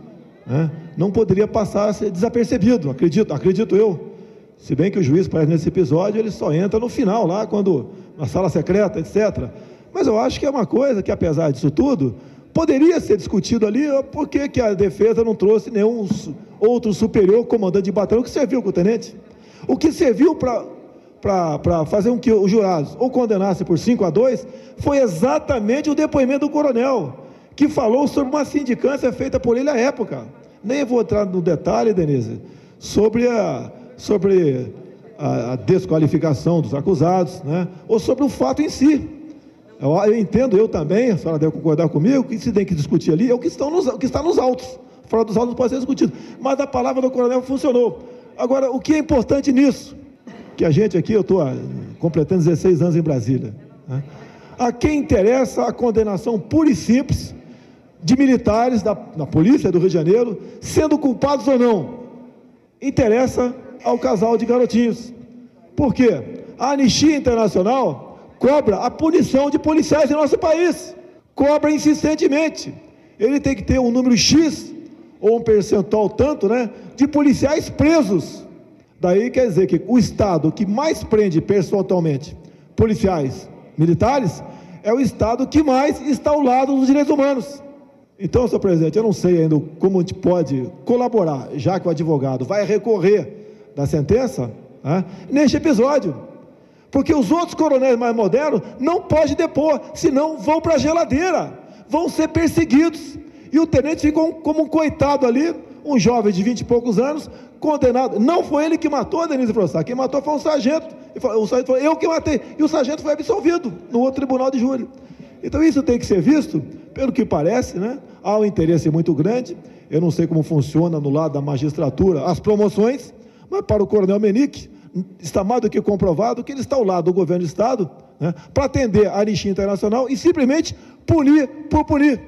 né, não poderia passar ser desapercebido, acredito, acredito eu. Se bem que o juiz, parece nesse episódio, ele só entra no final, lá, quando na sala secreta, etc. Mas eu acho que é uma coisa que, apesar disso tudo, poderia ser discutido ali por que, que a defesa não trouxe nenhum outro superior comandante de batalhão que serviu com o tenente. O que serviu para fazer com que os jurados ou condenassem por 5 a 2 foi exatamente o depoimento do coronel que falou sobre uma sindicância feita por ele à época. Nem vou entrar no detalhe, Denise, sobre a, sobre a, a desqualificação dos acusados, né? ou sobre o fato em si. Eu, eu, entendo, eu também, a senhora deve concordar comigo, que se tem que discutir ali é o que, estão nos, o que está nos autos. Fora dos autos não pode ser discutido. Mas a palavra do coronel funcionou. Agora, o que é importante nisso? Que a gente aqui, eu estou completando 16 anos em Brasília. Né? A quem interessa a condenação pura e simples de militares da, da polícia do Rio de Janeiro, sendo culpados ou não, interessa ao casal de garotinhos. Por quê? A Anistia Internacional cobra a punição de policiais em nosso país. Cobra insistentemente. Ele tem que ter um número X, ou um percentual tanto, né, de policiais presos. Daí quer dizer que o Estado que mais prende percentualmente policiais militares é o Estado que mais está ao lado dos direitos humanos. Então, senhor presidente, eu não sei ainda como a gente pode colaborar, já que o advogado vai recorrer da sentença, né, neste episódio. Porque os outros coronéis mais modernos não podem depor, senão vão para a geladeira, vão ser perseguidos. E o tenente ficou como um coitado ali, um jovem de vinte e poucos anos, condenado. Não foi ele que matou a Denise Frossar, quem matou foi um sargento. O sargento falou, eu que matei. E o sargento foi absolvido no outro tribunal de júri. Então isso tem que ser visto, pelo que parece, né? Há um interesse muito grande. Eu não sei como funciona no lado da magistratura as promoções, mas para o Coronel Menique, está mais do que comprovado que ele está ao lado do governo do Estado né, para atender a anistia internacional e simplesmente punir por punir.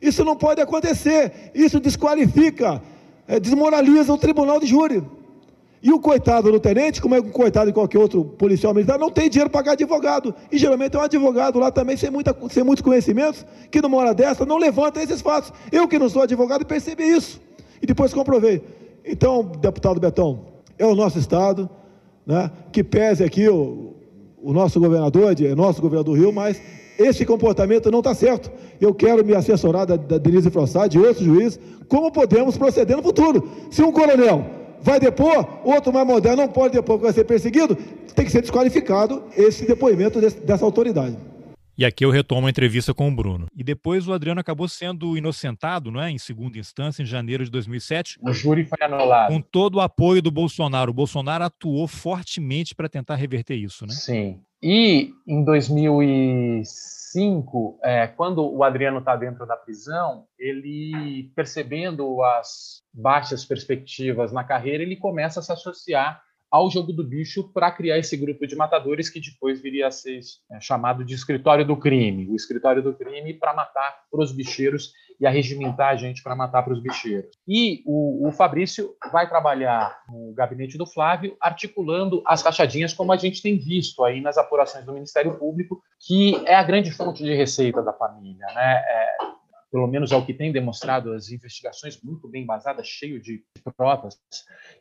Isso não pode acontecer. Isso desqualifica, é, desmoraliza o tribunal de júri. E o coitado do tenente, como é o coitado de qualquer outro policial militar, não tem dinheiro para pagar advogado. E geralmente é um advogado lá também, sem, muita, sem muitos conhecimentos, que numa hora dessa não levanta esses fatos. Eu que não sou advogado percebi isso. E depois comprovei. Então, deputado Betão, é o nosso Estado, né, que pese aqui o, o nosso governador, é nosso governador do Rio, mas esse comportamento não está certo. Eu quero me assessorar da, da Denise Frossard, de outros juízes, como podemos proceder no futuro. Se um coronel vai depor, outro mais moderno não pode depor porque vai ser perseguido, tem que ser desqualificado esse depoimento desse, dessa autoridade. E aqui eu retomo a entrevista com o Bruno. E depois o Adriano acabou sendo inocentado, não é? Em segunda instância, em janeiro de 2007. O júri foi anulado. Com todo o apoio do Bolsonaro. O Bolsonaro atuou fortemente para tentar reverter isso, né? Sim. E em 2005, é, quando o Adriano está dentro da prisão, ele, percebendo as baixas perspectivas na carreira, ele começa a se associar ao jogo do bicho para criar esse grupo de matadores que depois viria a ser é, chamado de escritório do crime. O escritório do crime para matar para os bicheiros e arregimentar a gente para matar para os bicheiros. E o, o, Fabrício vai trabalhar no gabinete do Flávio, articulando as rachadinhas, como a gente tem visto aí nas apurações do Ministério Público, que é a grande fonte de receita da família. Né? É, pelo menos ao que tem demonstrado as investigações muito bem embasadas, cheio de provas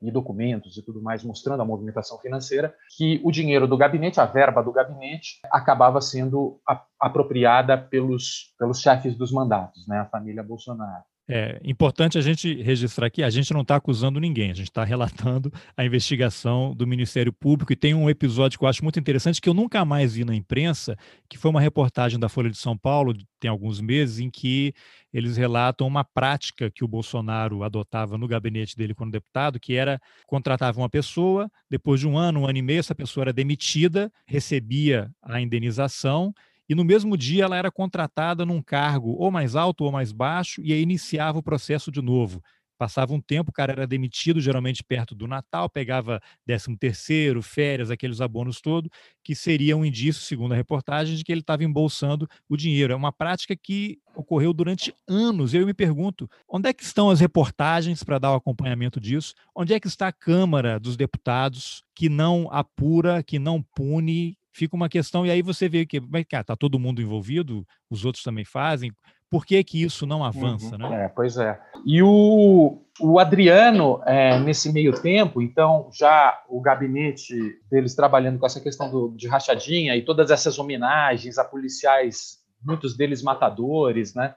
e documentos e tudo mais, mostrando a movimentação financeira, que o dinheiro do gabinete, a verba do gabinete, acabava sendo apropriada pelos, pelos chefes dos mandatos, né, a família Bolsonaro. É importante a gente registrar aqui, a gente não está acusando ninguém, a gente está relatando a investigação do Ministério Público e tem um episódio que eu acho muito interessante que eu nunca mais vi na imprensa, que foi uma reportagem da Folha de São Paulo, tem alguns meses, em que eles relatam uma prática que o Bolsonaro adotava no gabinete dele quando deputado, que era contratava uma pessoa, depois de um ano, um ano e meio, essa pessoa era demitida, recebia a indenização e no mesmo dia ela era contratada num cargo ou mais alto ou mais baixo, e aí iniciava o processo de novo. Passava um tempo, o cara era demitido, geralmente perto do Natal, pegava 13 terceiro, férias, aqueles abonos todos, que seria um indício, segundo a reportagem, de que ele estava embolsando o dinheiro. É uma prática que ocorreu durante anos. Eu me pergunto, onde é que estão as reportagens para dar o acompanhamento disso? Onde é que está a Câmara dos Deputados que não apura, que não pune fica uma questão, e aí você vê que está todo mundo envolvido, os outros também fazem, por que, que isso não avança? Uhum. Né? É, pois é. E o, o Adriano, é, nesse meio tempo, então, já o gabinete deles trabalhando com essa questão do, de rachadinha e todas essas homenagens a policiais, muitos deles matadores, né?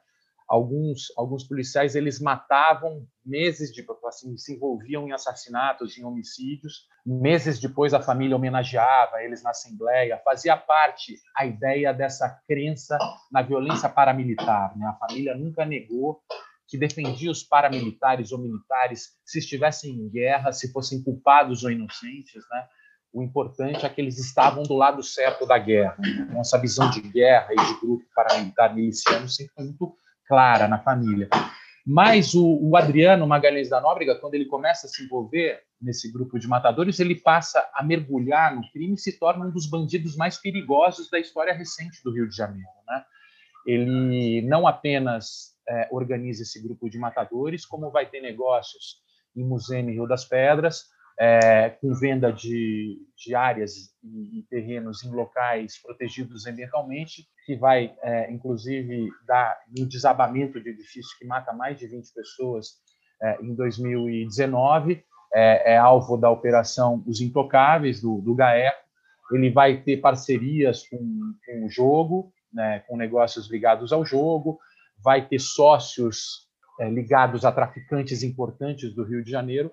Alguns alguns policiais eles matavam meses de assim se envolviam em assassinatos em homicídios meses depois a família homenageava eles na assembleia fazia parte a ideia dessa crença na violência paramilitar né? a família nunca negou que defendia os paramilitares ou militares se estivessem em guerra se fossem culpados ou inocentes né o importante é que eles estavam do lado certo da guerra. Então, essa visão de guerra e de grupo paramilitar miliciano sempre muito clara na família. Mas o, o, Adriano Magalhães da Nóbrega, quando ele começa a se envolver nesse grupo de matadores, ele passa a mergulhar no crime e se torna um dos bandidos mais perigosos da história recente do Rio de Janeiro. Né? Ele não apenas é, organiza esse grupo de matadores, como vai ter negócios em Museu e Rio das Pedras, é, com venda de, de áreas e, e, terrenos em locais protegidos ambientalmente, que vai, é, inclusive, dar um desabamento de edifício que mata mais de 20 pessoas é, em 2019. É, é, alvo da operação Os Intocáveis, do, do GAECO. Ele vai ter parcerias com, com o jogo, né, com negócios ligados ao jogo, vai ter sócios é, ligados a traficantes importantes do Rio de Janeiro,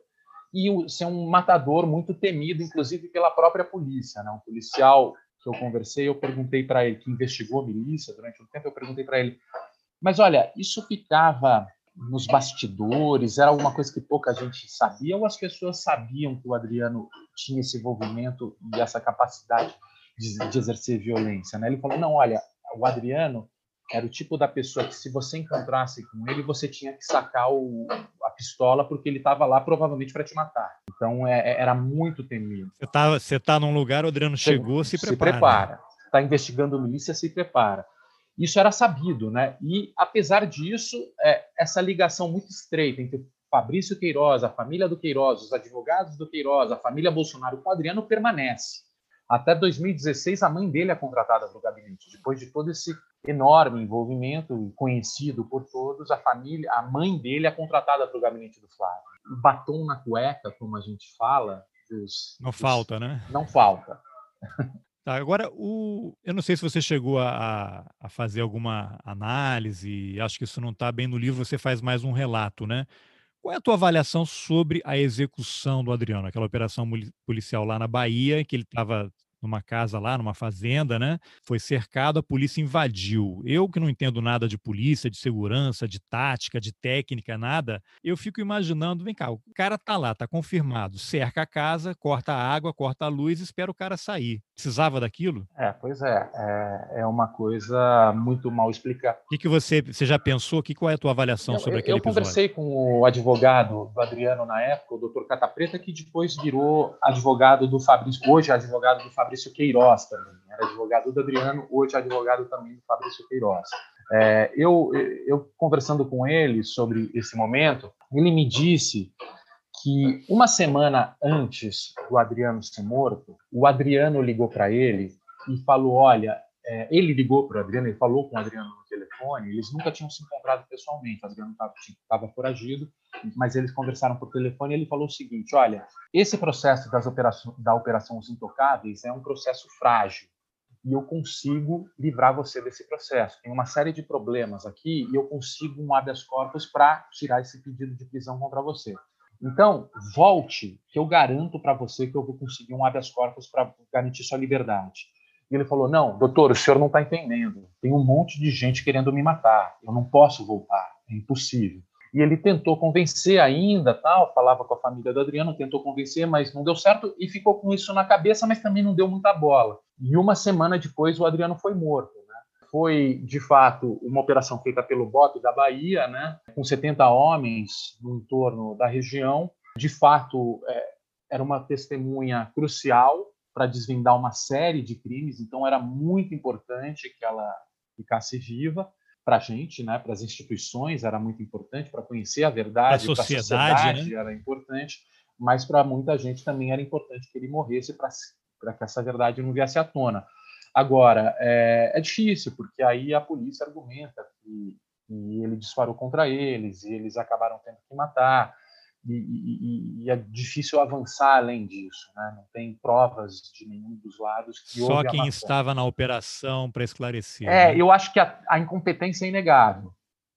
e ser um matador muito temido, inclusive pela própria polícia. Né? Um policial que eu conversei, eu perguntei para ele, que investigou a milícia durante um tempo, eu perguntei para ele, mas olha, isso ficava nos bastidores, era alguma coisa que pouca gente sabia, ou as pessoas sabiam que o Adriano tinha esse envolvimento e essa capacidade de, de exercer violência? Né? Ele falou, não, olha, o Adriano era o tipo da pessoa que se você encontrasse com ele, você tinha que sacar o, a pistola porque ele estava lá provavelmente para te matar. Então é, é, era muito temido. Você tá, você tá num lugar, o Adriano chegou, se prepara. Se prepara. Está investigando milícia, se prepara. Isso era sabido, né? E apesar disso, é, essa ligação muito estreita entre Fabrício Queiroz, a família do Queiroz, os advogados do Queiroz, a família Bolsonaro com o Adriano permanece. Até 2016, a mãe dele é contratada para o gabinete. Depois de todo esse enorme envolvimento, conhecido por todos, a família, a mãe dele é contratada para o gabinete do Flávio. Batom na cueca, como a gente fala, dos, não dos, falta, né? Não falta. Tá, agora, o, eu não sei se você chegou a, a fazer alguma análise, acho que isso não está bem no livro, você faz mais um relato, né? Qual é a tua avaliação sobre a execução do Adriano, aquela operação policial lá na Bahia, que ele estava numa casa lá, numa fazenda, né? Foi cercado, a polícia invadiu. Eu que não entendo nada de polícia, de segurança, de tática, de técnica, nada, eu fico imaginando, vem cá, o cara tá lá, tá confirmado, cerca a casa, corta a água, corta a luz, espera o cara sair. Precisava daquilo? É, pois é, é, é uma coisa muito mal explicada. O que, que você, você já pensou? Que, qual é a tua avaliação eu, sobre aquele eu episódio? Eu conversei com o advogado do Adriano na época, o doutor Catapreta, que depois virou advogado do Fabrício, hoje é advogado do Fabrício Fabrício Queiroz também. Era advogado do Adriano, hoje é advogado também do Fabrício Queiroz. É, eu, eu, conversando com ele sobre esse momento, ele me disse que uma semana antes do Adriano ser morto, o Adriano ligou para ele e falou: Olha, é, ele ligou para o Adriano, ele falou com o Adriano no telefone, eles nunca tinham se encontrado pessoalmente, o Adriano estava foragido, mas eles conversaram por telefone e ele falou o seguinte, olha, esse processo das da Operação Os Intocáveis é um processo frágil, e eu consigo livrar você desse processo. Tem uma série de problemas aqui e eu consigo um habeas corpus para tirar esse pedido de prisão contra você. Então, volte, que eu garanto para você que eu vou conseguir um habeas corpus para garantir sua liberdade. E ele falou: Não, doutor, o senhor não está entendendo. Tem um monte de gente querendo me matar. Eu não posso voltar. É impossível. E ele tentou convencer ainda, tal, falava com a família do Adriano, tentou convencer, mas não deu certo e ficou com isso na cabeça, mas também não deu muita bola. E uma semana depois o Adriano foi morto. Foi, de fato, uma operação feita pelo BOP da Bahia, né? com 70 homens no entorno da região. De fato, é, era uma testemunha crucial para desvendar uma série de crimes, então era muito importante que ela ficasse viva para a gente, né, para as instituições, era muito importante para conhecer a verdade, para a sociedade, sociedade né? era importante, mas para muita gente também era importante que ele morresse para que essa verdade não viesse à tona. Agora, é, é difícil, porque aí a polícia argumenta que, que ele disparou contra eles e eles acabaram tendo que matar e, e, e, é difícil avançar além disso, né? não tem provas de nenhum dos lados. Que Só quem estava na operação para esclarecer. É, né? eu acho que a, a incompetência é inegável.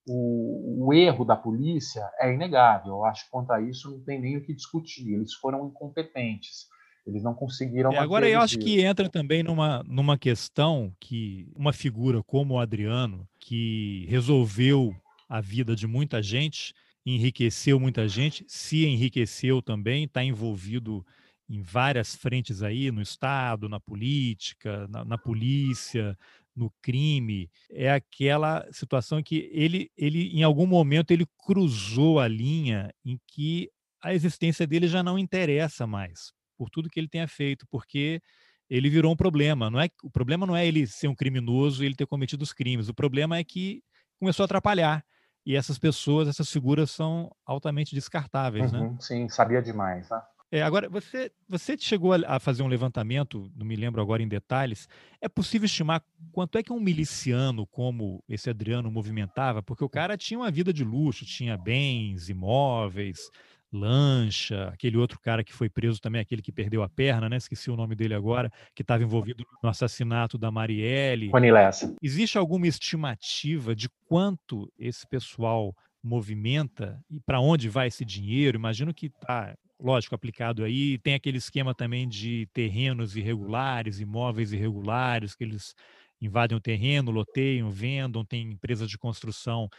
O, o, erro da polícia é inegável. Eu acho que contra isso não tem nem o que discutir. Eles foram incompetentes. Eles não conseguiram. É, agora eu acho que entra também numa, numa questão que uma figura como o Adriano, que resolveu a vida de muita gente, enriqueceu muita gente, se enriqueceu também, está envolvido em várias frentes aí, no Estado, na política, na, na, polícia, no crime. É aquela situação que ele, ele, em algum momento, ele cruzou a linha em que a existência dele já não interessa mais, por tudo que ele tenha feito, porque ele virou um problema. Não é, o problema não é ele ser um criminoso e ele ter cometido os crimes, o problema é que começou a atrapalhar e essas pessoas, essas figuras são altamente descartáveis, né? uhum, né? Sim, sabia demais, né? É, agora, você, você chegou a fazer um levantamento, não me lembro agora em detalhes. É possível estimar quanto é que um miliciano como esse Adriano movimentava? Porque o cara tinha uma vida de luxo, tinha bens, imóveis, Lancha, aquele outro cara que foi preso também, aquele que perdeu a perna, né? Esqueci o nome dele agora, que estava envolvido no assassinato da Marielle. Rony Lessa. Existe alguma estimativa de quanto esse pessoal movimenta e para onde vai esse dinheiro? Imagino que tá, lógico, aplicado aí. Tem aquele esquema também de terrenos irregulares, imóveis irregulares, que eles invadem o terreno, loteiam, vendam, tem empresas de construção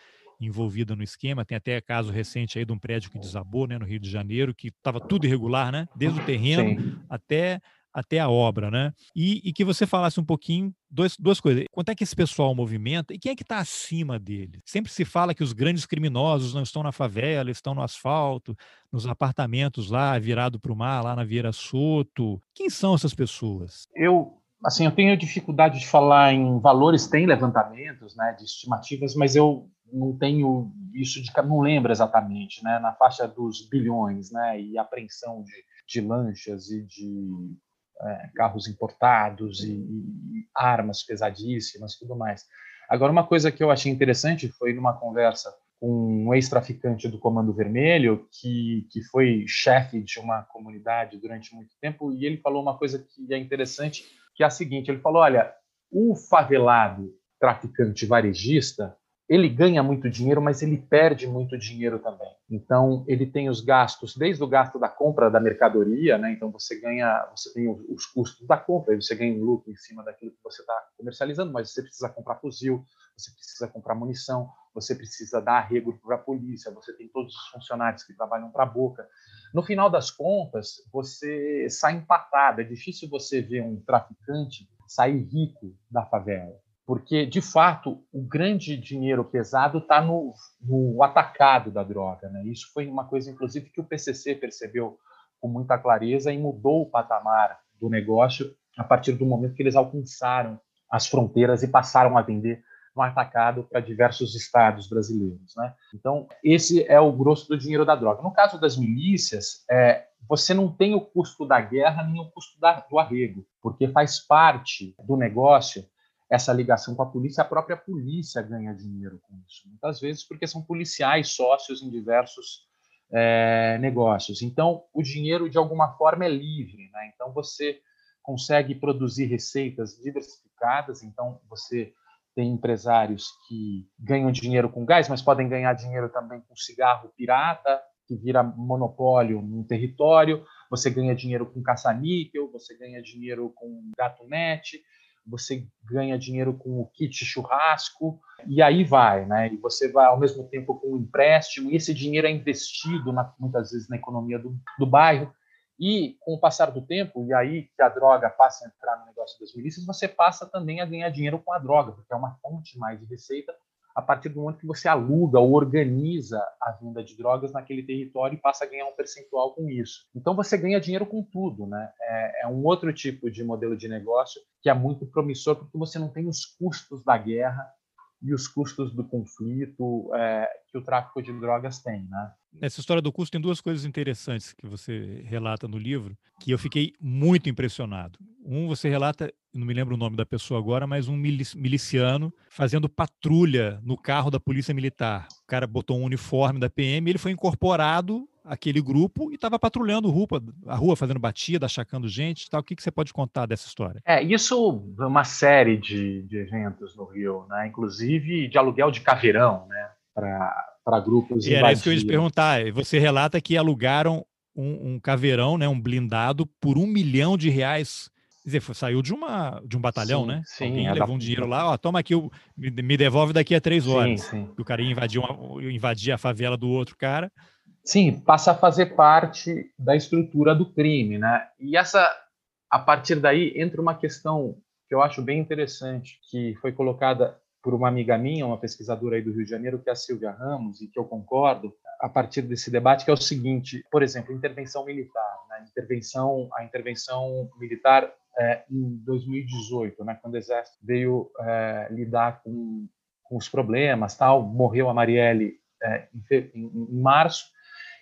envolvida no esquema. Tem até caso recente aí de um prédio que desabou, né, no Rio de Janeiro, que estava tudo irregular, né, desde o terreno Sim. até até a obra, né? E, e, que você falasse um pouquinho dois, duas coisas. Quanto é que esse pessoal movimenta e quem é que está acima dele? Sempre se fala que os grandes criminosos não estão na favela, estão no asfalto, nos apartamentos lá, virado para o mar, lá na Vieira Soto. Quem são essas pessoas? Eu assim, eu tenho dificuldade de falar em valores, tem levantamentos, né, de estimativas, mas eu não tenho isso de não lembro exatamente, né? Na faixa dos bilhões, né? E apreensão de, de lanchas e de é, carros importados e, e, armas pesadíssimas, tudo mais. Agora, uma coisa que eu achei interessante foi numa conversa com um ex-traficante do Comando Vermelho, que, que foi chefe de uma comunidade durante muito tempo, e ele falou uma coisa que é interessante, que é a seguinte: ele falou, olha, o favelado traficante varejista ele ganha muito dinheiro, mas ele perde muito dinheiro também. Então, ele tem os gastos, desde o gasto da compra da mercadoria, né? Então, você ganha, você tem os custos da compra, você ganha um lucro em cima daquilo que você está comercializando, mas você precisa comprar fuzil, você precisa comprar munição, você precisa dar arrego para a polícia, você tem todos os funcionários que trabalham para a boca. No final das contas, você sai empatado. É difícil você ver um traficante sair rico da favela porque de fato o grande dinheiro pesado está no, no, atacado da droga. Né? Isso foi uma coisa, inclusive, que o PCC percebeu com muita clareza e mudou o patamar do negócio a partir do momento que eles alcançaram as fronteiras e passaram a vender no atacado para diversos estados brasileiros. Né? Então, esse é o grosso do dinheiro da droga. No caso das milícias, é, você não tem o custo da guerra nem o custo da, do arrego, porque faz parte do negócio essa ligação com a polícia, a própria polícia ganha dinheiro com isso, muitas vezes porque são policiais sócios em diversos é, negócios. Então, o dinheiro, de alguma forma, é livre. Né? Então, você consegue produzir receitas diversificadas. Então, você tem empresários que ganham dinheiro com gás, mas podem ganhar dinheiro também com cigarro pirata, que vira monopólio num território. Você ganha dinheiro com caça-níquel, você ganha dinheiro com gato net você ganha dinheiro com o kit churrasco, e aí vai, né? E você vai ao mesmo tempo com o empréstimo, e esse dinheiro é investido na, muitas vezes na economia do, do bairro. E com o passar do tempo, e aí que a droga passa a entrar no negócio das milícias, você passa também a ganhar dinheiro com a droga, porque é uma fonte mais de receita a partir do momento que você aluga ou organiza a venda de drogas naquele território e passa a ganhar um percentual com isso. Então você ganha dinheiro com tudo, né? É, é um outro tipo de modelo de negócio que é muito promissor porque você não tem os custos da guerra e os custos do conflito é, que o tráfico de drogas tem, né? Nessa história do custo tem duas coisas interessantes que você relata no livro que eu fiquei muito impressionado. Um, você relata, não me lembro o nome da pessoa agora, mas um miliciano fazendo patrulha no carro da polícia militar. O cara botou um uniforme da PM, ele foi incorporado àquele grupo e estava patrulhando a rua, a rua, fazendo batida, achacando gente tal. O que, que você pode contar dessa história? É, isso é uma série de, de eventos no Rio, né? inclusive de aluguel de caveirão, né? para grupos e Era isso que eu ia te perguntar. Você relata que alugaram um, um, caveirão, né, um blindado, por um milhão de reais. Quer dizer, saiu de, uma, de um batalhão, sim, né? Sim, Alguém é levou da... um dinheiro lá, ó, toma aqui, me, me devolve daqui a três horas. Sim, sim. O cara ia invadir, uma, invadir a favela do outro cara. Sim, passa a fazer parte da estrutura do crime, né? E essa, a partir daí, entra uma questão que eu acho bem interessante, que foi colocada por uma amiga minha, uma pesquisadora aí do Rio de Janeiro, que é a Silvia Ramos, e que eu concordo, a partir desse debate, que é o seguinte, por exemplo, intervenção militar, né? intervenção, a intervenção militar é, em 2018, né? quando o Exército veio é, lidar com, com os problemas, tal, morreu a Marielle é, em, em, março,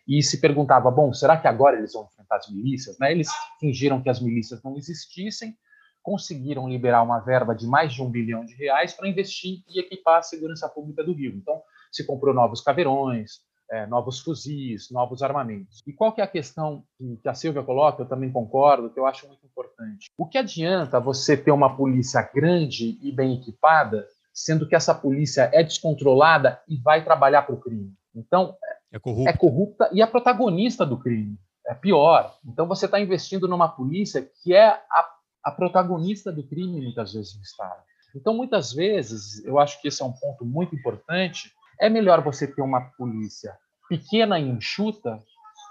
e se perguntava, bom, será que agora eles vão enfrentar as milícias? Né? Eles fingiram que as milícias não existissem, conseguiram liberar uma verba de mais de um bilhão de reais para investir e equipar a segurança pública do Rio. Então, se comprou novos caveirões, é, novos fuzis, novos armamentos. E qual que é a questão que a Silvia coloca, eu também concordo, que eu acho muito importante. O que adianta você ter uma polícia grande e bem equipada, sendo que essa polícia é descontrolada e vai trabalhar para o crime? Então, é corrupta. é corrupta e é protagonista do crime. É pior. Então, você está investindo numa polícia que é a a protagonista do crime, muitas vezes, no Estado. Então, muitas vezes, eu acho que esse é um ponto muito importante, é melhor você ter uma polícia pequena e enxuta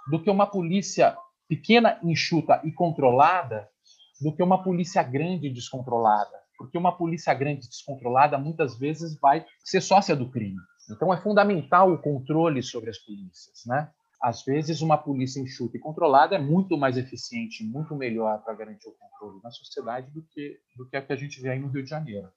do que uma polícia pequena, enxuta e controlada do que uma polícia grande e descontrolada. Porque uma polícia grande e descontrolada muitas vezes vai ser sócia do crime. Então é fundamental o controle sobre as polícias, né? às vezes, uma polícia enxuta e controlada é muito mais eficiente, muito melhor para garantir o controle na sociedade do que, do que a que a gente vê aí no Rio de Janeiro.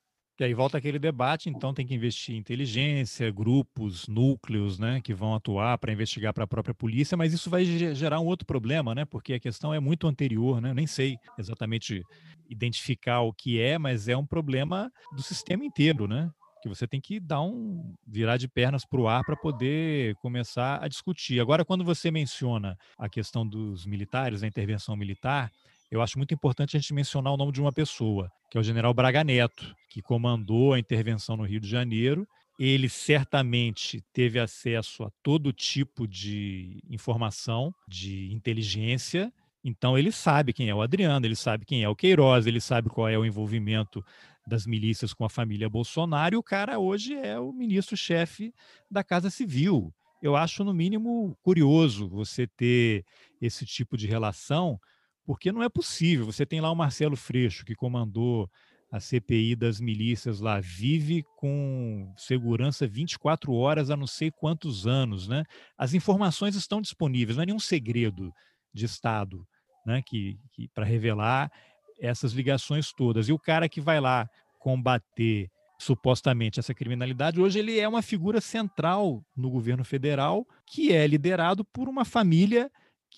E aí volta aquele debate, então tem que investir em inteligência, grupos, núcleos, né, que vão atuar para investigar para a própria polícia, mas isso vai gerar um outro problema, né, porque a questão é muito anterior, né, eu nem sei exatamente identificar o que é, mas é um problema do sistema inteiro, né, que você tem que dar um virar de pernas para o ar para poder começar a discutir. Agora, quando você menciona a questão dos militares, a intervenção militar, eu acho muito importante a gente mencionar o nome de uma pessoa, que é o general Braga Neto, que comandou a intervenção no Rio de Janeiro. Ele certamente teve acesso a todo tipo de informação, de inteligência. Então, ele sabe quem é o Adriano, ele sabe quem é o Queiroz, ele sabe qual é o envolvimento das milícias com a família Bolsonaro. E o cara hoje é o ministro-chefe da Casa Civil. Eu acho, no mínimo, curioso você ter esse tipo de relação porque não é possível. Você tem lá o Marcelo Freixo, que comandou a CPI das milícias lá, vive com segurança 24 horas há não sei quantos anos. Né? As informações estão disponíveis, não é nenhum segredo de Estado né? que, que para revelar essas ligações todas. E o cara que vai lá combater supostamente essa criminalidade, hoje ele é uma figura central no governo federal, que é liderado por uma família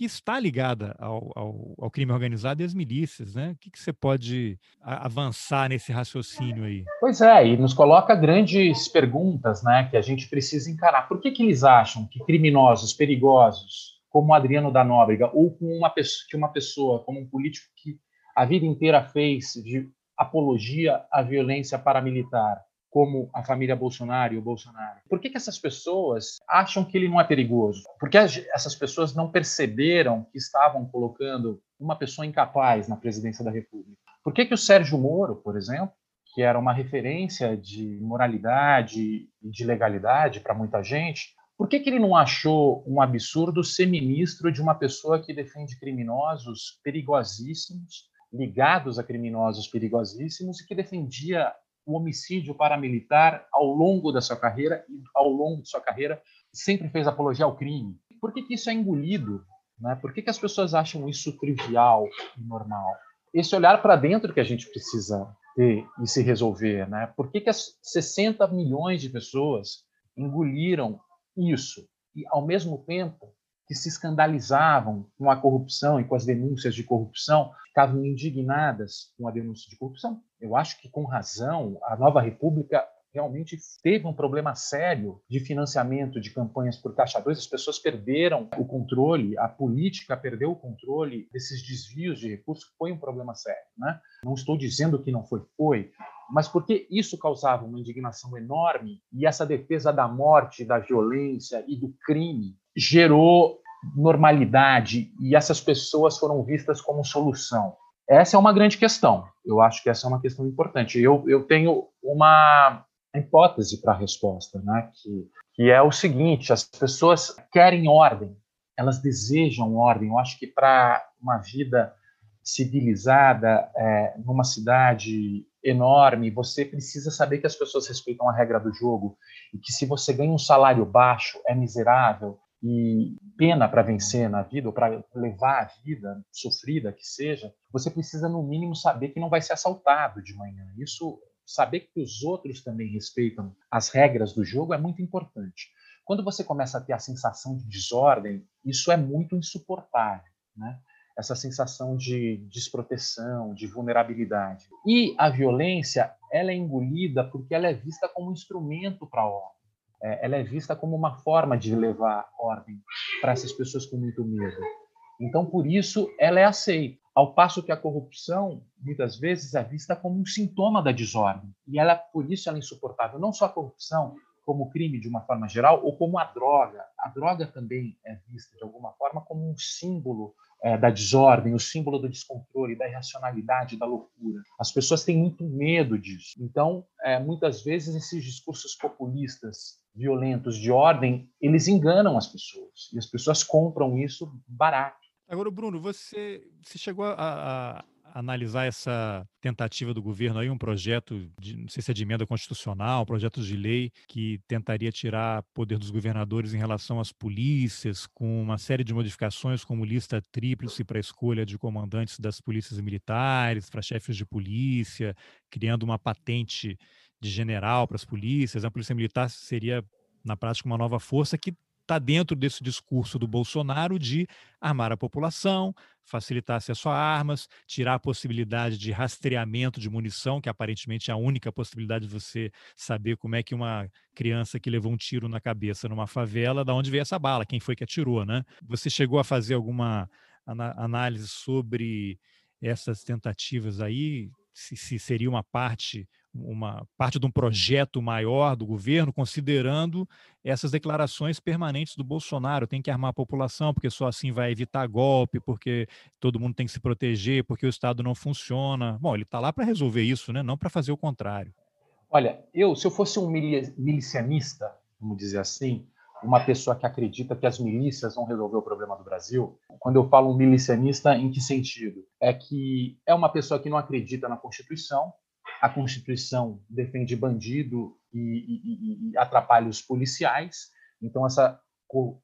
que está ligada ao, ao, ao, crime organizado e às milícias, né? O que, que você pode avançar nesse raciocínio aí? Pois é, e nos coloca grandes perguntas, né? Que a gente precisa encarar. Por que, que eles acham que criminosos, perigosos, como Adriano da Nóbrega, ou com uma pessoa, que uma pessoa, como um político que a vida inteira fez de apologia à violência paramilitar, como a família Bolsonaro e o Bolsonaro? Por que, que essas pessoas acham que ele não é perigoso? Porque essas pessoas não perceberam que estavam colocando uma pessoa incapaz na presidência da República? Por que, que o Sérgio Moro, por exemplo, que era uma referência de moralidade e de legalidade para muita gente, por que, que ele não achou um absurdo ser ministro de uma pessoa que defende criminosos perigosíssimos, ligados a criminosos perigosíssimos e que defendia o homicídio paramilitar ao longo da sua carreira e ao longo de sua carreira sempre fez apologia ao crime. Por que, que isso é engolido? Né? Por que, que as pessoas acham isso trivial e normal? Esse olhar para dentro que a gente precisa ter e se resolver. Né? Por que, que as 60 milhões de pessoas engoliram isso? E, ao mesmo tempo, que se escandalizavam com a corrupção e com as denúncias de corrupção, ficavam indignadas com a denúncia de corrupção. Eu acho que, com razão, a nova República realmente teve um problema sério de financiamento de campanhas por 2. As pessoas perderam o controle, a política perdeu o controle desses desvios de recursos, foi um problema sério. Né? Não estou dizendo que não foi, foi, mas porque isso causava uma indignação enorme e essa defesa da morte, da violência e do crime gerou normalidade e essas pessoas foram vistas como solução. Essa é uma grande questão. Eu acho que essa é uma questão importante. Eu, eu tenho uma hipótese para a resposta, né? que, que é o seguinte: as pessoas querem ordem, elas desejam ordem. Eu acho que para uma vida civilizada, é, numa cidade enorme, você precisa saber que as pessoas respeitam a regra do jogo e que se você ganha um salário baixo, é miserável, e pena para vencer na vida, ou para levar a vida sofrida que seja, você precisa, no mínimo, saber que não vai ser assaltado de manhã. Isso, saber que os outros também respeitam as regras do jogo é muito importante. Quando você começa a ter a sensação de desordem, isso é muito insuportável, né? Essa sensação de desproteção, de vulnerabilidade. E a violência, ela é engolida porque ela é vista como um instrumento para a ordem ela é vista como uma forma de levar ordem para essas pessoas com muito medo. Então, por isso, ela é aceita. Ao passo que a corrupção, muitas vezes, é vista como um sintoma da desordem. E ela, por isso, ela é insuportável. Não só a corrupção, como crime de uma forma geral, ou como a droga. A droga também é vista, de alguma forma, como um símbolo é, da desordem, o símbolo do descontrole, da irracionalidade, da loucura. As pessoas têm muito medo disso. Então, é, muitas vezes, esses discursos populistas violentos de ordem, eles enganam as pessoas. E as pessoas compram isso barato. Agora, Bruno, você, você chegou a, a, analisar essa tentativa do governo aí, um projeto, de, não sei se é de emenda constitucional, um projeto de lei que tentaria tirar poder dos governadores em relação às polícias, com uma série de modificações, como lista tríplice para escolha de comandantes das polícias militares, para chefes de polícia, criando uma patente de general para as polícias. A polícia militar seria, na prática, uma nova força que está dentro desse discurso do Bolsonaro de armar a população, facilitar acesso a armas, tirar a possibilidade de rastreamento de munição, que aparentemente é a única possibilidade de você saber como é que uma criança que levou um tiro na cabeça numa favela, da onde veio essa bala, quem foi que atirou, né? Você chegou a fazer alguma análise sobre essas tentativas aí? Se, se seria uma parte uma parte de um projeto maior do governo, considerando essas declarações permanentes do Bolsonaro. Tem que armar a população, porque só assim vai evitar golpe, porque todo mundo tem que se proteger, porque o Estado não funciona. Bom, ele está lá para resolver isso, né? não para fazer o contrário. Olha, eu, se eu fosse um milicianista, vamos dizer assim, uma pessoa que acredita que as milícias vão resolver o problema do Brasil, quando eu falo milicianista, em que sentido? É que é uma pessoa que não acredita na Constituição, a Constituição defende bandido e, e, e atrapalha os policiais. Então, essa,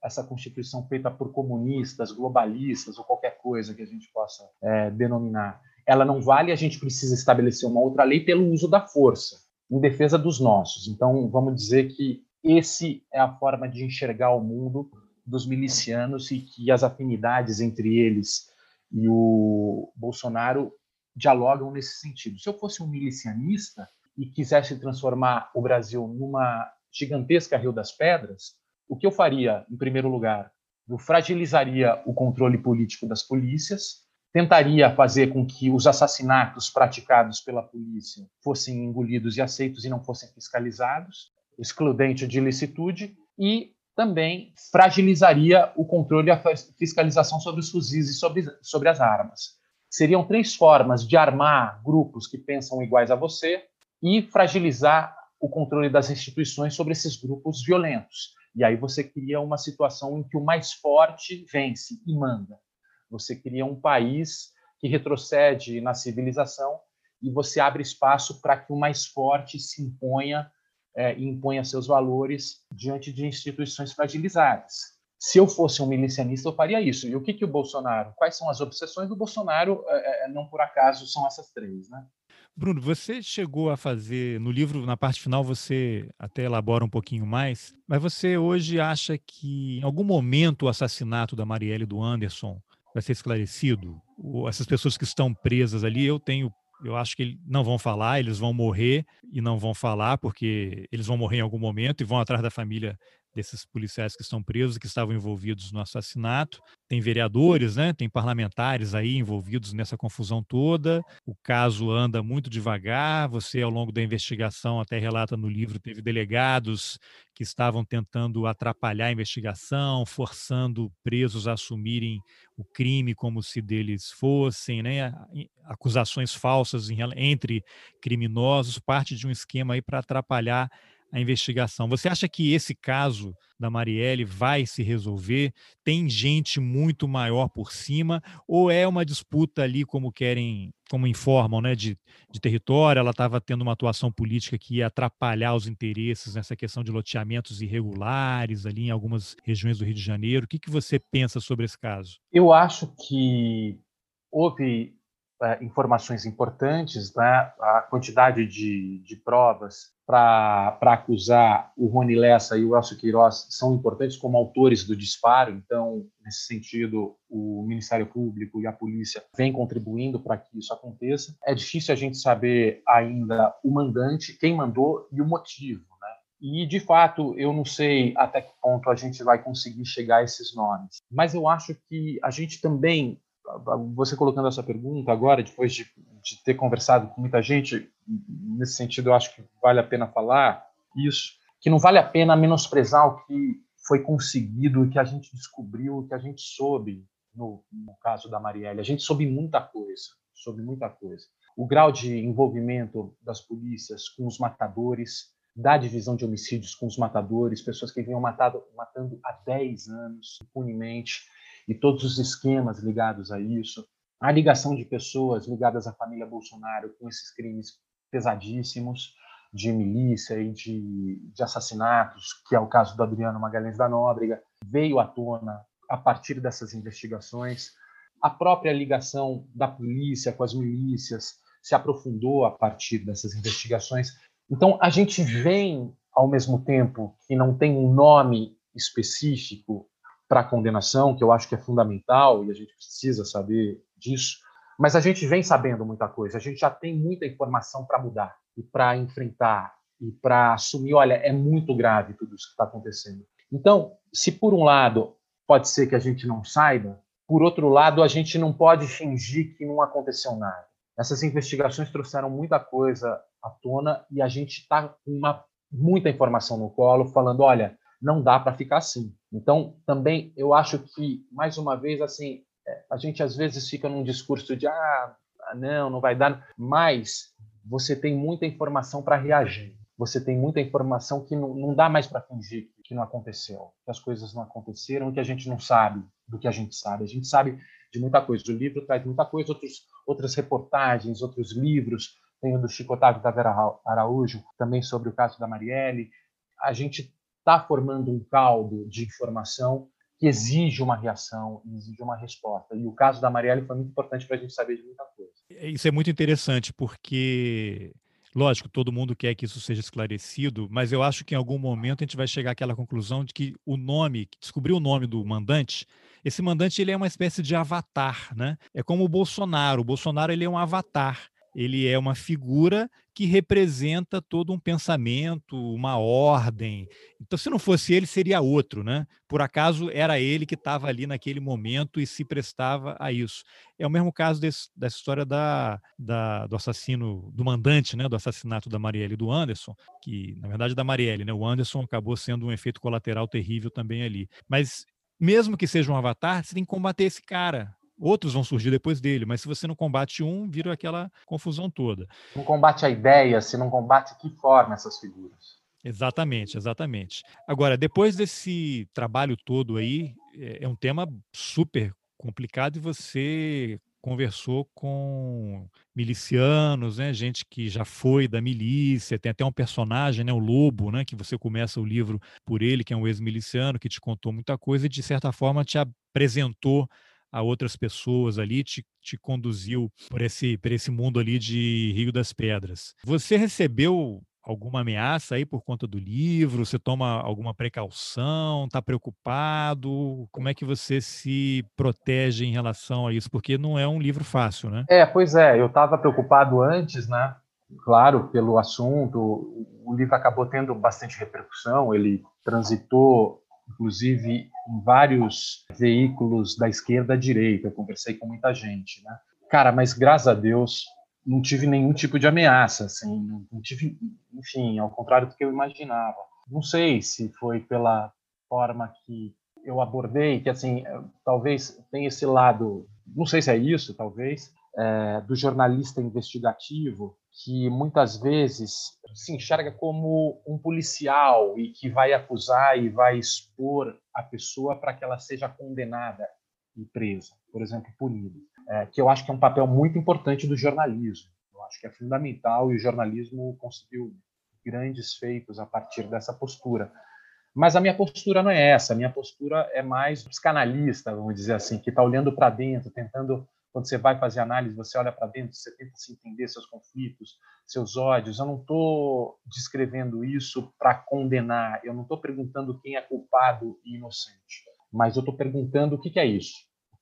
essa Constituição feita por comunistas, globalistas ou qualquer coisa que a gente possa é, denominar, ela não vale. A gente precisa estabelecer uma outra lei pelo uso da força, em defesa dos nossos. Então, vamos dizer que esse é a forma de enxergar o mundo dos milicianos e que as afinidades entre eles e o Bolsonaro dialogam nesse sentido. Se eu fosse um milicianista e quisesse transformar o Brasil numa gigantesca Rio das Pedras, o que eu faria, em primeiro lugar? Eu fragilizaria o controle político das polícias, tentaria fazer com que os assassinatos praticados pela polícia fossem engolidos e aceitos e não fossem fiscalizados, excludente de ilicitude, e também fragilizaria o controle e a fiscalização sobre os fuzis e sobre, sobre as armas seriam três formas de armar grupos que pensam iguais a você e fragilizar o controle das instituições sobre esses grupos violentos. E aí você cria uma situação em que o mais forte vence e manda. Você cria um país que retrocede na civilização e você abre espaço para que o mais forte se imponha é, e imponha seus valores diante de instituições fragilizadas. Se eu fosse um milicianista, eu faria isso. E o que, que o Bolsonaro? Quais são as obsessões do Bolsonaro? É, é, não por acaso são essas três, né? Bruno, você chegou a fazer no livro, na parte final, você até elabora um pouquinho mais, mas você hoje acha que em algum momento o assassinato da Marielle e do Anderson vai ser esclarecido? Ou essas pessoas que estão presas ali, eu tenho eu acho que não vão falar, eles vão morrer e não vão falar, porque eles vão morrer em algum momento e vão atrás da família desses policiais que estão presos, que estavam envolvidos no assassinato. Tem vereadores, né? tem parlamentares aí envolvidos nessa confusão toda. O caso anda muito devagar. Você, ao longo da investigação, até relata no livro, teve delegados que estavam tentando atrapalhar a investigação, forçando presos a assumirem o crime como se deles fossem, né? acusações falsas entre criminosos, parte de um esquema aí para atrapalhar a investigação. Você acha que esse caso da Marielle vai se resolver? Tem gente muito maior por cima? Ou é uma disputa ali, como querem, como informam, né, de, de território? Ela estava tendo uma atuação política que ia atrapalhar os interesses nessa questão de loteamentos irregulares ali em algumas regiões do Rio de Janeiro. O que, que você pensa sobre esse caso? Eu acho que houve é, informações importantes, né? a quantidade de, de provas para acusar o Rony Lessa e o Elcio Queiroz são importantes como autores do disparo, então, nesse sentido, o Ministério Público e a polícia vêm contribuindo para que isso aconteça. É difícil a gente saber ainda o mandante, quem mandou e o motivo. Né? E, de fato, eu não sei até que ponto a gente vai conseguir chegar a esses nomes, mas eu acho que a gente também você colocando essa pergunta agora, depois de, de, ter conversado com muita gente, nesse sentido eu acho que vale a pena falar isso, que não vale a pena menosprezar o que foi conseguido, o que a gente descobriu, o que a gente soube no, no caso da Marielle. A gente soube muita coisa, soube muita coisa. O grau de envolvimento das polícias com os matadores, da divisão de homicídios com os matadores, pessoas que vinham matado, matando há 10 anos, impunemente, e todos os esquemas ligados a isso, a ligação de pessoas ligadas à família Bolsonaro com esses crimes pesadíssimos de milícia e de, de assassinatos, que é o caso do Adriano Magalhães da Nóbrega, veio à tona a partir dessas investigações. A própria ligação da polícia com as milícias se aprofundou a partir dessas investigações. Então, a gente vem, ao mesmo tempo que não tem um nome específico para a condenação, que eu acho que é fundamental e a gente precisa saber disso, mas a gente vem sabendo muita coisa, a gente já tem muita informação para mudar e para enfrentar e para assumir, olha, é muito grave tudo isso que está acontecendo. Então, se por um lado pode ser que a gente não saiba, por outro lado, a gente não pode fingir que não aconteceu nada. Essas investigações trouxeram muita coisa à tona e a gente está com uma, muita informação no colo, falando, olha, não dá para ficar assim. Então, também eu acho que, mais uma vez, assim, é, a gente às vezes fica num discurso de ah, não, não vai dar, mas você tem muita informação para reagir. Você tem muita informação que não, não dá mais para fingir que não aconteceu, que as coisas não aconteceram, que a gente não sabe do que a gente sabe. A gente sabe de muita coisa. O livro traz muita coisa, outros, outras reportagens, outros livros. Tem o do Chico Otávio da Vera Araújo, também sobre o caso da Marielle. A gente está formando um caldo de informação que exige uma reação, exige uma resposta. E o caso da Marielle foi muito importante para a gente saber de muita coisa. É, isso é muito interessante, porque, lógico, todo mundo quer que isso seja esclarecido, mas eu acho que em algum momento a gente vai chegar àquela conclusão de que o nome, descobrir o nome do mandante, esse mandante ele é uma espécie de avatar, né? É como o Bolsonaro. O Bolsonaro ele é um avatar ele é uma figura que representa todo um pensamento, uma ordem. Então, se não fosse ele, seria outro, né? Por acaso era ele que estava ali naquele momento e se prestava a isso. É o mesmo caso desse, dessa história da, da, do assassino, do mandante, né? Do assassinato da Marielle e do Anderson, que na verdade da Marielle, né? O Anderson acabou sendo um efeito colateral terrível também ali. Mas mesmo que seja um avatar, você tem que combater esse cara outros vão surgir depois dele, mas se você não combate um, vira aquela confusão toda. Não combate a ideia, se não combate que forma essas figuras. Exatamente, exatamente. Agora, depois desse trabalho todo aí, é, é um tema super complicado e você conversou com milicianos, né, gente que já foi da milícia, tem até um personagem, né, o Lobo, né, que você começa o livro por ele, que é um ex-miliciano que te contou muita coisa e de certa forma te apresentou a outras pessoas ali, te, te conduziu por esse, por esse mundo ali de Rio das Pedras. Você recebeu alguma ameaça aí por conta do livro? Você toma alguma precaução? Está preocupado? Como é que você se protege em relação a isso? Porque não é um livro fácil, né? É, pois é. Eu estava preocupado antes, né? Claro, pelo assunto. O livro acabou tendo bastante repercussão. Ele transitou inclusive em vários veículos da esquerda à direita. Eu conversei com muita gente, né? Cara, mas graças a Deus não tive nenhum tipo de ameaça, assim, não tive, enfim, ao contrário do que eu imaginava. Não sei se foi pela forma que eu abordei, que assim, talvez tenha esse lado, não sei se é isso, talvez, é, do jornalista investigativo que muitas vezes se enxerga como um policial e que vai acusar e vai expor a pessoa para que ela seja condenada e presa, por exemplo, punida. É, que eu acho que é um papel muito importante do jornalismo. Eu acho que é fundamental e o jornalismo conseguiu grandes feitos a partir dessa postura. Mas a minha postura não é essa. A minha postura é mais psicanalista, vamos dizer assim, que está olhando para dentro, tentando quando você vai fazer análise, você olha para dentro, você tenta se entender seus conflitos, seus ódios. Eu não estou descrevendo isso para condenar, eu não estou perguntando quem é culpado e inocente, mas eu estou perguntando o que, que é isso,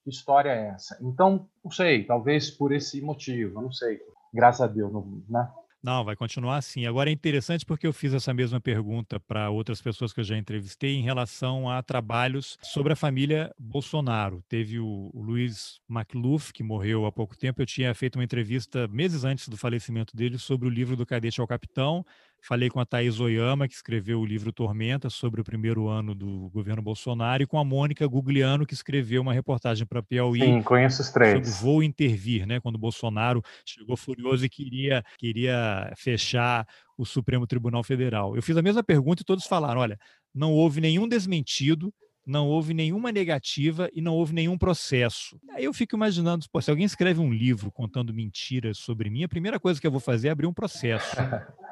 que história é essa. Então, não sei, talvez por esse motivo, não sei. Graças a Deus, né? Não, vai continuar assim. Agora é interessante porque eu fiz essa mesma pergunta para outras pessoas que eu já entrevistei em relação a trabalhos sobre a família Bolsonaro. Teve o, o Luiz McLuff, que morreu há pouco tempo. Eu tinha feito uma entrevista meses antes do falecimento dele sobre o livro do Cadete ao Capitão. Falei com a Thaís Oyama, que escreveu o livro Tormenta, sobre o primeiro ano do governo Bolsonaro, e com a Mônica Gugliano, que escreveu uma reportagem para Piauí. Sim, conheço os três. Sobre vou intervir, né? Quando o Bolsonaro chegou furioso e queria, queria fechar o Supremo Tribunal Federal. Eu fiz a mesma pergunta e todos falaram: olha, não houve nenhum desmentido, não houve nenhuma negativa e não houve nenhum processo. Aí eu fico imaginando, pô, se alguém escreve um livro contando mentiras sobre mim, a primeira coisa que eu vou fazer é abrir um processo.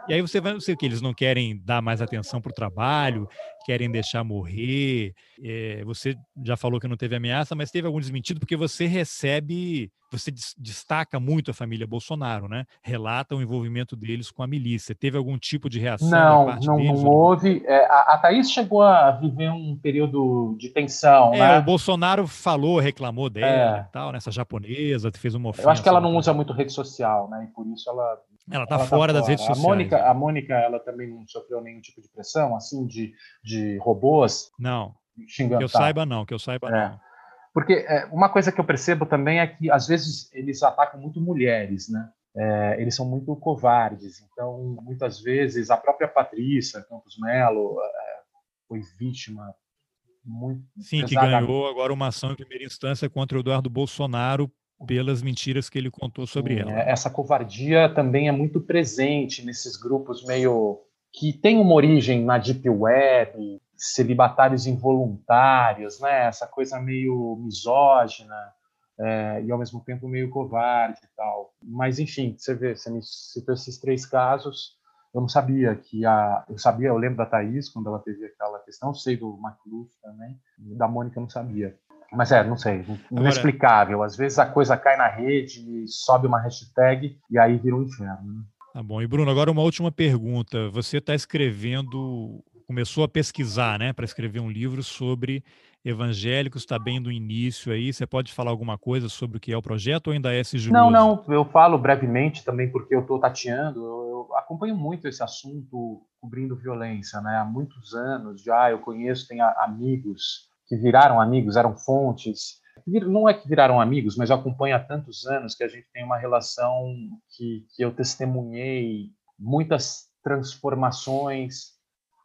E aí você vai, não sei o que, eles não querem dar mais atenção para o trabalho, querem deixar morrer. É, você já falou que não teve ameaça, mas teve algum desmentido, porque você recebe, você destaca muito a família Bolsonaro, né? Relata o envolvimento deles com a milícia. Teve algum tipo de reação? Não, não, deles, não houve. É, a, a Thaís chegou a viver um período de tensão. É, né? o Bolsonaro falou, reclamou dela é. e tal, nessa japonesa, fez uma ofensa. Eu acho que ela não usa muito rede social, né? E por isso ela ela está fora tá das redes sociais. A Mônica, a Mônica, ela também não sofreu nenhum tipo de pressão, assim, de, de robôs? Não. Xingando, que eu tá. saiba, não. Que eu saiba, é. não. Porque é, uma coisa que eu percebo também é que, às vezes, eles atacam muito mulheres, né? É, eles são muito covardes. Então, muitas vezes, a própria Patrícia Campos Melo é, foi vítima muito. Sim, que ganhou agora uma ação em primeira instância contra o Eduardo Bolsonaro pelas mentiras que ele contou sobre ela. É, essa covardia também é muito presente nesses grupos meio que tem uma origem na deep web, celibatários involuntários, né? Essa coisa meio misógina é, e ao mesmo tempo meio covarde e tal. Mas enfim, você vê, você me citou esses três casos. Eu não sabia que a, eu sabia, eu lembro da Thaís quando ela teve aquela questão, sei do McLuff também, da Mônica eu não sabia. Mas é, não sei, inexplicável. Às vezes a coisa cai na rede, sobe uma hashtag e aí vira um inferno. Né? Tá bom. E Bruno, agora uma última pergunta. Você está escrevendo, começou a pesquisar, né, para escrever um livro sobre evangélicos, está bem do início aí. Você pode falar alguma coisa sobre o que é o projeto ou ainda é sigiloso? Não, não. Eu falo brevemente também porque eu estou tateando. Eu, eu, acompanho muito esse assunto cobrindo violência, né? Há muitos anos já. Eu conheço, tenho amigos que viraram amigos, eram fontes. Não é que viraram amigos, mas eu acompanho há tantos anos que a gente tem uma relação que, que eu testemunhei muitas transformações.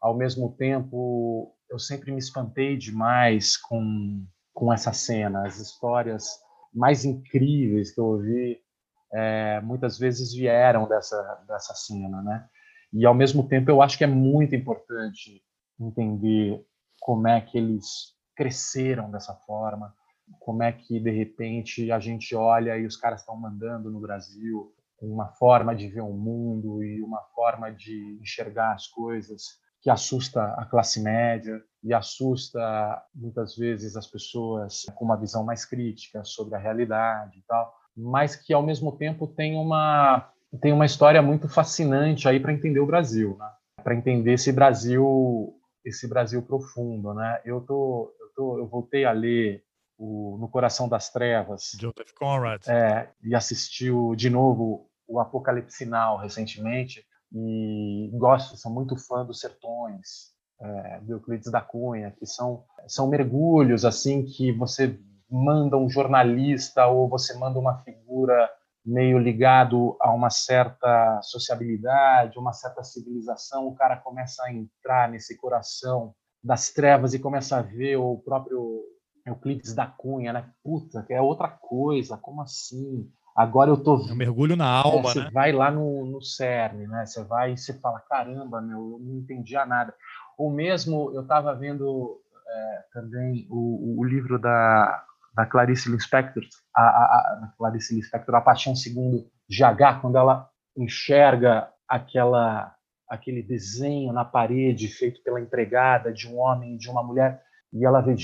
Ao mesmo tempo, eu sempre me espantei demais com, com essa cena. As histórias mais incríveis que eu ouvi é, muitas vezes vieram dessa, dessa cena, né? E ao mesmo tempo eu acho que é muito importante entender como é que eles cresceram dessa forma, como é que de repente a gente olha e os caras estão mandando no Brasil uma forma de ver o mundo e uma forma de enxergar as coisas que assusta a classe média e assusta muitas vezes as pessoas com uma visão mais crítica sobre a realidade e tal, mas que ao mesmo tempo tem uma tem uma história muito fascinante aí para entender o Brasil, né? Para entender esse Brasil esse Brasil profundo, né? Eu tô tô, eu voltei a ler o No Coração das Trevas. Joseph Conrad. É, e assistiu de novo o Apocalipse Sinal recentemente e gosto, sou muito fã dos Sertões, é, do Euclides da Cunha, que são, são mergulhos assim que você manda um jornalista ou você manda uma figura meio ligado a uma certa sociabilidade, uma certa civilização, o cara começa a entrar nesse coração das trevas e começa a ver o próprio Euclides da Cunha, né? Puta, que é outra coisa, como assim? Agora eu tô. É um mergulho na alma, é, você né? vai lá no, no cerne, né? Você vai e você fala, caramba, meu, eu não entendia nada. Ou mesmo, eu estava vendo é, também o, o, livro da, da Clarice Lispector, a, a, a Clarice Lispector, A Paixão Segundo GH, quando ela enxerga aquela aquele desenho na parede feito pela empregada de um homem e de uma mulher e ela vê,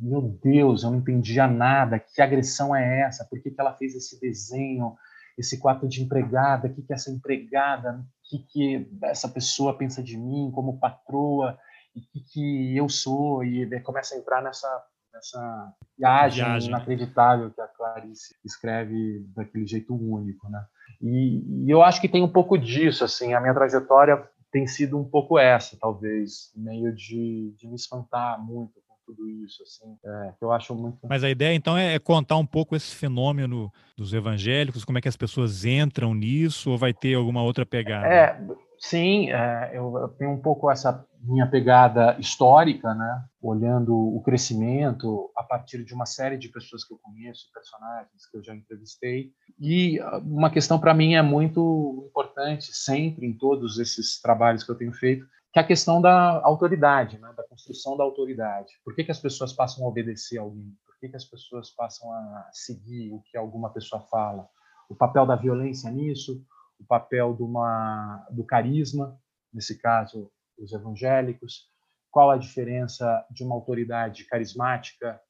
meu Deus, eu não entendia nada, que agressão é essa? Por que, que ela fez esse desenho, esse quarto de empregada? O que, que essa empregada, o que, que essa pessoa pensa de mim como patroa? E o que, que eu sou? E começa a entrar nessa, nessa viagem, viagem inacreditável que a Clarice escreve daquele jeito único, né? E, e, eu acho que tem um pouco disso, assim, a minha trajetória tem sido um pouco essa, talvez, meio de, de me espantar muito com tudo isso, assim, é, que eu acho muito... Mas a ideia, então, é contar um pouco esse fenômeno dos evangélicos, como é que as pessoas entram nisso, ou vai ter alguma outra pegada? É, sim, é, eu, tenho um pouco essa minha pegada histórica, né? olhando o crescimento a partir de uma série de pessoas que eu conheço, personagens que eu já entrevistei. E ah, uma questão para mim é muito importante, sempre em todos esses trabalhos que eu tenho feito, que é a questão da autoridade, né? da construção da autoridade. Por que, que as pessoas passam a obedecer a alguém? Por que, que as pessoas passam a seguir o que alguma pessoa fala? O papel da violência nisso, o papel uma, do carisma, nesse caso, os evangélicos, qual a diferença de uma autoridade carismática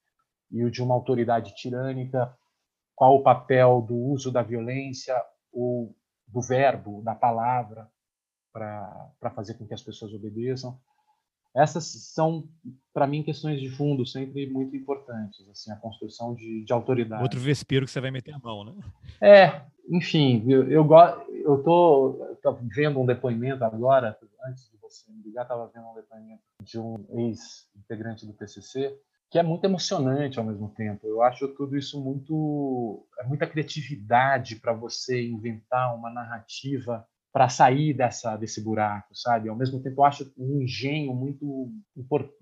e de uma autoridade tirânica, qual o papel do uso da violência ou do verbo, da palavra, para fazer com que as pessoas obedeçam. Essas são, para mim, questões de fundo sempre muito importantes, assim, a construção de, de autoridade. Outro vespeiro que você vai meter a mão, né? É, enfim, eu, eu, eu tô, tô vendo um depoimento agora, antes de você me ligar, estava vendo um depoimento de um ex-integrante do PCC, que é muito emocionante ao mesmo tempo. Eu acho tudo isso muito, é muita criatividade para você inventar uma narrativa para sair dessa desse buraco, sabe? Ao mesmo tempo, eu acho um engenho muito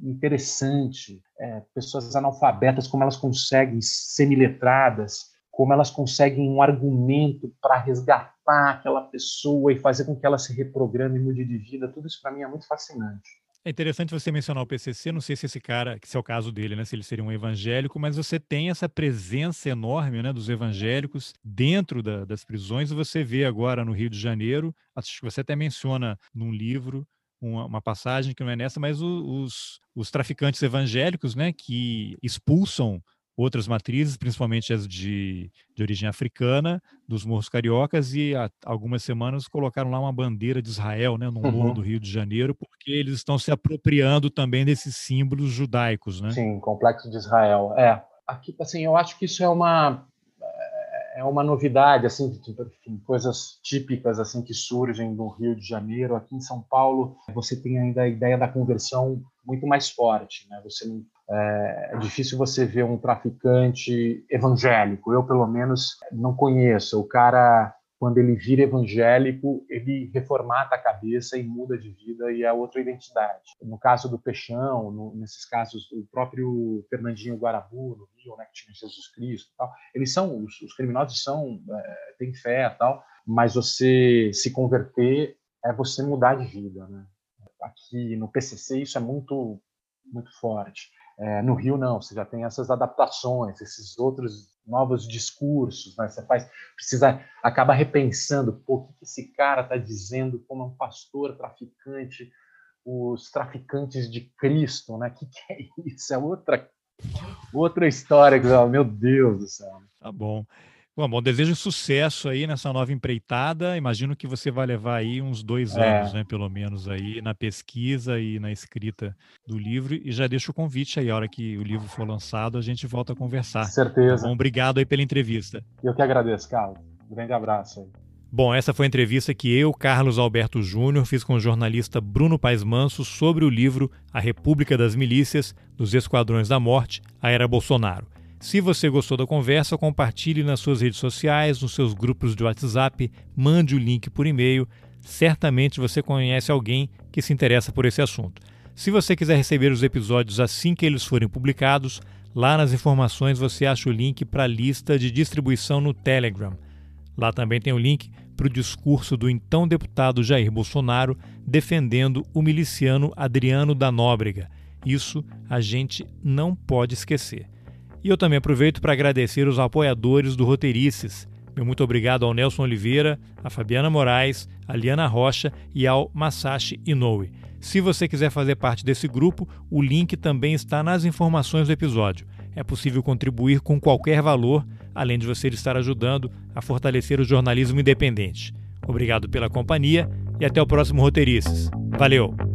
interessante. É, pessoas analfabetas, como elas conseguem, semiletradas, como elas conseguem um argumento para resgatar aquela pessoa e fazer com que ela se reprograme e mude de vida. Tudo isso, para mim, é muito fascinante. É interessante você mencionar o PCC, não sei se esse cara, se é o caso dele, né, se ele seria um evangélico, mas você tem essa presença enorme, né, dos evangélicos dentro da, das prisões, e você vê agora no Rio de Janeiro, acho que você até menciona num livro uma, uma passagem que não é nessa, mas o, os, os traficantes evangélicos, né, que expulsam outras matrizes, principalmente as de, de origem africana, dos morros cariocas, e há algumas semanas colocaram lá uma bandeira de Israel, né, no morro uhum. do Rio de Janeiro, porque eles estão se apropriando também desses símbolos judaicos, né? Sim, complexo de Israel. É, aqui, assim, eu acho que isso é uma é uma novidade, assim, tipo, enfim, coisas típicas assim que surgem do Rio de Janeiro. Aqui em São Paulo, você tem ainda a ideia da conversão muito mais forte, né? Você não é, é, difícil você ver um traficante evangélico. Eu, pelo menos, não conheço. O cara, quando ele vira evangélico, ele reformata a cabeça e muda de vida e é outra identidade. No caso do Peixão, no, nesses casos, o próprio Fernandinho Guarabu, no Rio, né, que tinha Jesus Cristo tal, eles são, os, os criminosos são, é, têm fé tal, mas você se converter é você mudar de vida, né? Aqui no PCC isso é muito muito forte. É, no Rio, não, você já tem essas adaptações, esses outros novos discursos, né? Você faz, precisa, acaba repensando, pô, o que esse cara está dizendo como um pastor traficante, os traficantes de Cristo, né? O que, que é isso? É outra, outra história, meu Deus do céu. Tá bom. Bom, bom, desejo sucesso aí nessa nova empreitada. Imagino que você vai levar aí uns dois é. anos, né, pelo menos aí na pesquisa e na escrita do livro. E já deixo o convite aí, a hora que o livro for lançado, a gente volta a conversar. Certeza. Tá bom, obrigado aí pela entrevista. Eu que agradeço, Carlos. Um grande abraço aí. Bom, essa foi a entrevista que eu, Carlos Alberto Júnior, fiz com o jornalista Bruno Paes Manso sobre o livro A República das Milícias, dos Esquadrões da Morte, a Era Bolsonaro. Se você gostou da conversa, compartilhe nas suas redes sociais, nos seus grupos de WhatsApp, mande o link por e-mail. Certamente você conhece alguém que se interessa por esse assunto. Se você quiser receber os episódios assim que eles forem publicados, lá nas informações você acha o link para a lista de distribuição no Telegram. Lá também tem o link para o discurso do então deputado Jair Bolsonaro defendendo o miliciano Adriano da Nóbrega. Isso a gente não pode esquecer. E eu também aproveito para agradecer os apoiadores do Roteirices. Meu muito obrigado ao Nelson Oliveira, a Fabiana Moraes, a Liana Rocha e ao Masashi Inoue. Se você quiser fazer parte desse grupo, o link também está nas informações do episódio. É possível contribuir com qualquer valor, além de você estar ajudando a fortalecer o jornalismo independente. Obrigado pela companhia e até o próximo Roteirices. Valeu!